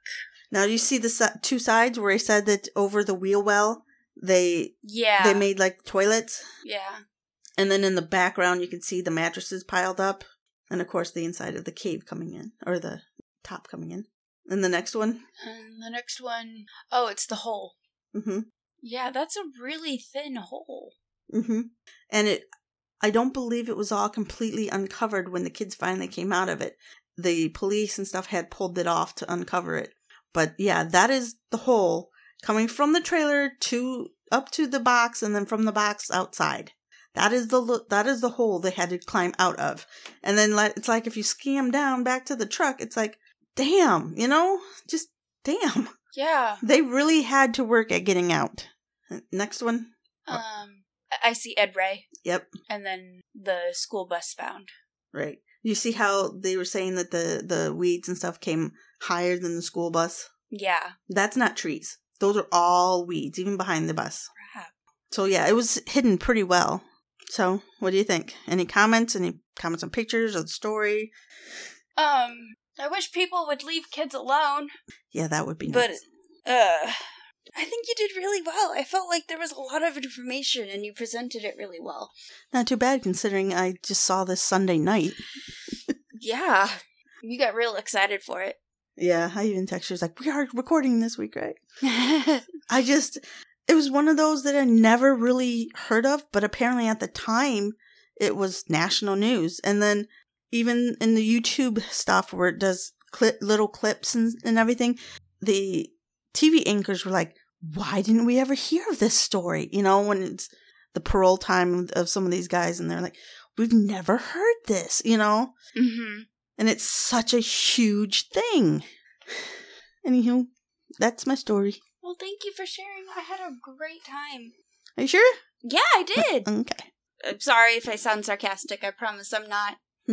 [SPEAKER 1] Now you see the two sides where I said that over the wheel well they
[SPEAKER 2] Yeah.
[SPEAKER 1] they made like toilets,
[SPEAKER 2] Yeah.
[SPEAKER 1] and then in the background you can see the mattresses piled up, and of course the inside of the cave coming in or the top coming in. And the next one,
[SPEAKER 2] And the next one, oh, it's the hole.
[SPEAKER 1] mm-hmm,
[SPEAKER 2] Yeah, that's a really thin hole.
[SPEAKER 1] mm-hmm, and it. I don't believe it was all completely uncovered when the kids finally came out of it. The police and stuff had pulled it off to uncover it. But yeah, that is the hole coming from the trailer to up to the box and then from the box outside. That is the lo- that is the hole they had to climb out of. And then like it's like if you scam down back to the truck, it's like damn, you know? Just damn.
[SPEAKER 2] Yeah.
[SPEAKER 1] They really had to work at getting out. Next one.
[SPEAKER 2] Um, I see Ed Ray,
[SPEAKER 1] Yep.
[SPEAKER 2] and then the school bus found.
[SPEAKER 1] Right. You see how they were saying that the the weeds and stuff came higher than the school bus?
[SPEAKER 2] Yeah.
[SPEAKER 1] That's not trees. Those are all weeds, even behind the bus.
[SPEAKER 2] Crap.
[SPEAKER 1] So yeah, it was hidden pretty well. So what do you think? Any comments? Any comments on pictures of the story?
[SPEAKER 3] Um, I wish people would leave kids alone.
[SPEAKER 1] Yeah, that would be nice.
[SPEAKER 2] But, uh, I think you did really well. I felt like there was a lot of information, and you presented it really well.
[SPEAKER 1] Not too bad considering I just saw this Sunday night.
[SPEAKER 2] Yeah. You got real excited for it.
[SPEAKER 1] Yeah, I even texted her, like, we are recording this week, right? I just, it was one of those that I never really heard of, but apparently at the time it was national news. And then even in the YouTube stuff where it does clip, little clips and, and everything, the TV anchors were like, why didn't we ever hear of this story? You know, when it's the parole time of some of these guys and they're like, we've never heard this, you know?
[SPEAKER 2] mm-hmm.
[SPEAKER 1] And it's such a huge thing. Anywho, that's my story.
[SPEAKER 2] Well, thank you for sharing. I had a great time.
[SPEAKER 1] Are you sure?
[SPEAKER 2] Yeah, I did.
[SPEAKER 1] Okay.
[SPEAKER 2] I'm sorry if I sound sarcastic. I promise I'm not.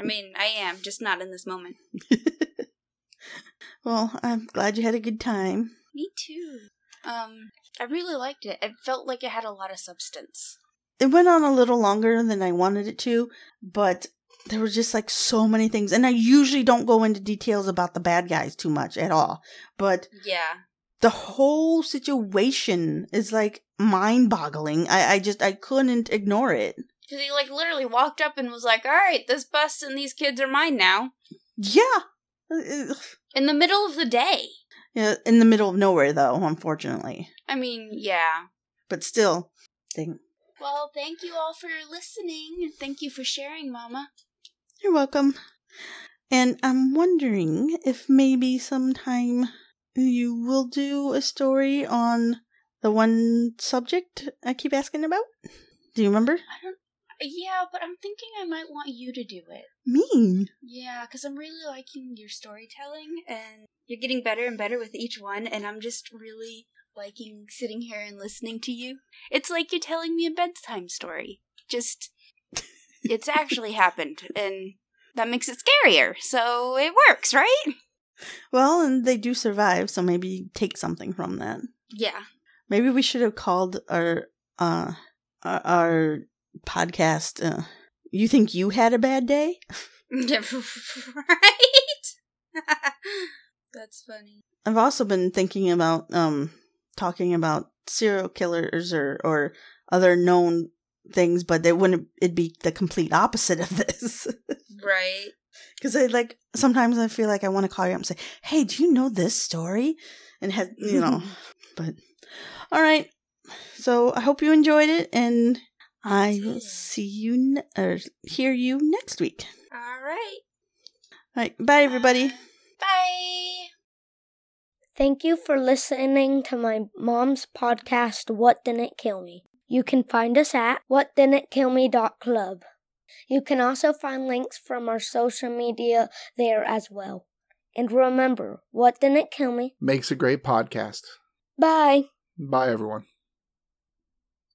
[SPEAKER 2] I mean, I am, just not in this moment.
[SPEAKER 1] well, I'm glad you had a good time.
[SPEAKER 2] Me too. Um, I really liked it. It felt like it had a lot of substance.
[SPEAKER 1] It went on a little longer than I wanted it to, but there were just like so many things. And I usually don't go into details about the bad guys too much at all. But
[SPEAKER 2] Yeah.
[SPEAKER 1] the whole situation is like mind boggling. I, I just, I couldn't ignore it.
[SPEAKER 2] Because he, like, literally walked up and was like, alright, this bus and these kids are mine now.
[SPEAKER 1] Yeah.
[SPEAKER 2] In the middle of the day.
[SPEAKER 1] Yeah, in the middle of nowhere though, unfortunately.
[SPEAKER 2] I mean, yeah.
[SPEAKER 1] But still, thing.
[SPEAKER 3] Well, thank you all for listening. Thank you for sharing, Mama.
[SPEAKER 1] You're welcome. And I'm wondering if maybe sometime you will do a story on the one subject I keep asking about. Do you remember?
[SPEAKER 3] I don't. Yeah, but I'm thinking I might want you to do it.
[SPEAKER 1] Me?
[SPEAKER 3] Yeah, because I'm really liking your storytelling,
[SPEAKER 2] And you're getting better and better with each one, and I'm just really liking sitting here and listening to you.
[SPEAKER 3] it's like you're telling me a bedtime story. Just, it's actually happened, and that makes it scarier. So it works, right?
[SPEAKER 1] Well, and they do survive, so maybe take something from that.
[SPEAKER 2] Yeah.
[SPEAKER 1] Maybe we should have called our uh our, our podcast uh You think you had a bad day?
[SPEAKER 2] right? That's funny.
[SPEAKER 1] I've also been thinking about um talking about serial killers or or other known things, but it wouldn't it'd be the complete opposite of this.
[SPEAKER 2] Right.
[SPEAKER 1] Because I like sometimes I feel like I want to call you up and say, "Hey, do you know this story?" And have you know, but all right. So I hope you enjoyed it, and I will see you ne- or hear you next week.
[SPEAKER 2] All right.
[SPEAKER 1] All right, bye everybody.
[SPEAKER 3] Bye.
[SPEAKER 4] Thank you for listening to my mom's podcast, What Didn't Kill Me. You can find us at whatdidn'tkillme.club. You can also find links from our social media there as well. And remember, what didn't kill me?
[SPEAKER 5] Makes a great podcast.
[SPEAKER 4] Bye.
[SPEAKER 5] Bye, everyone.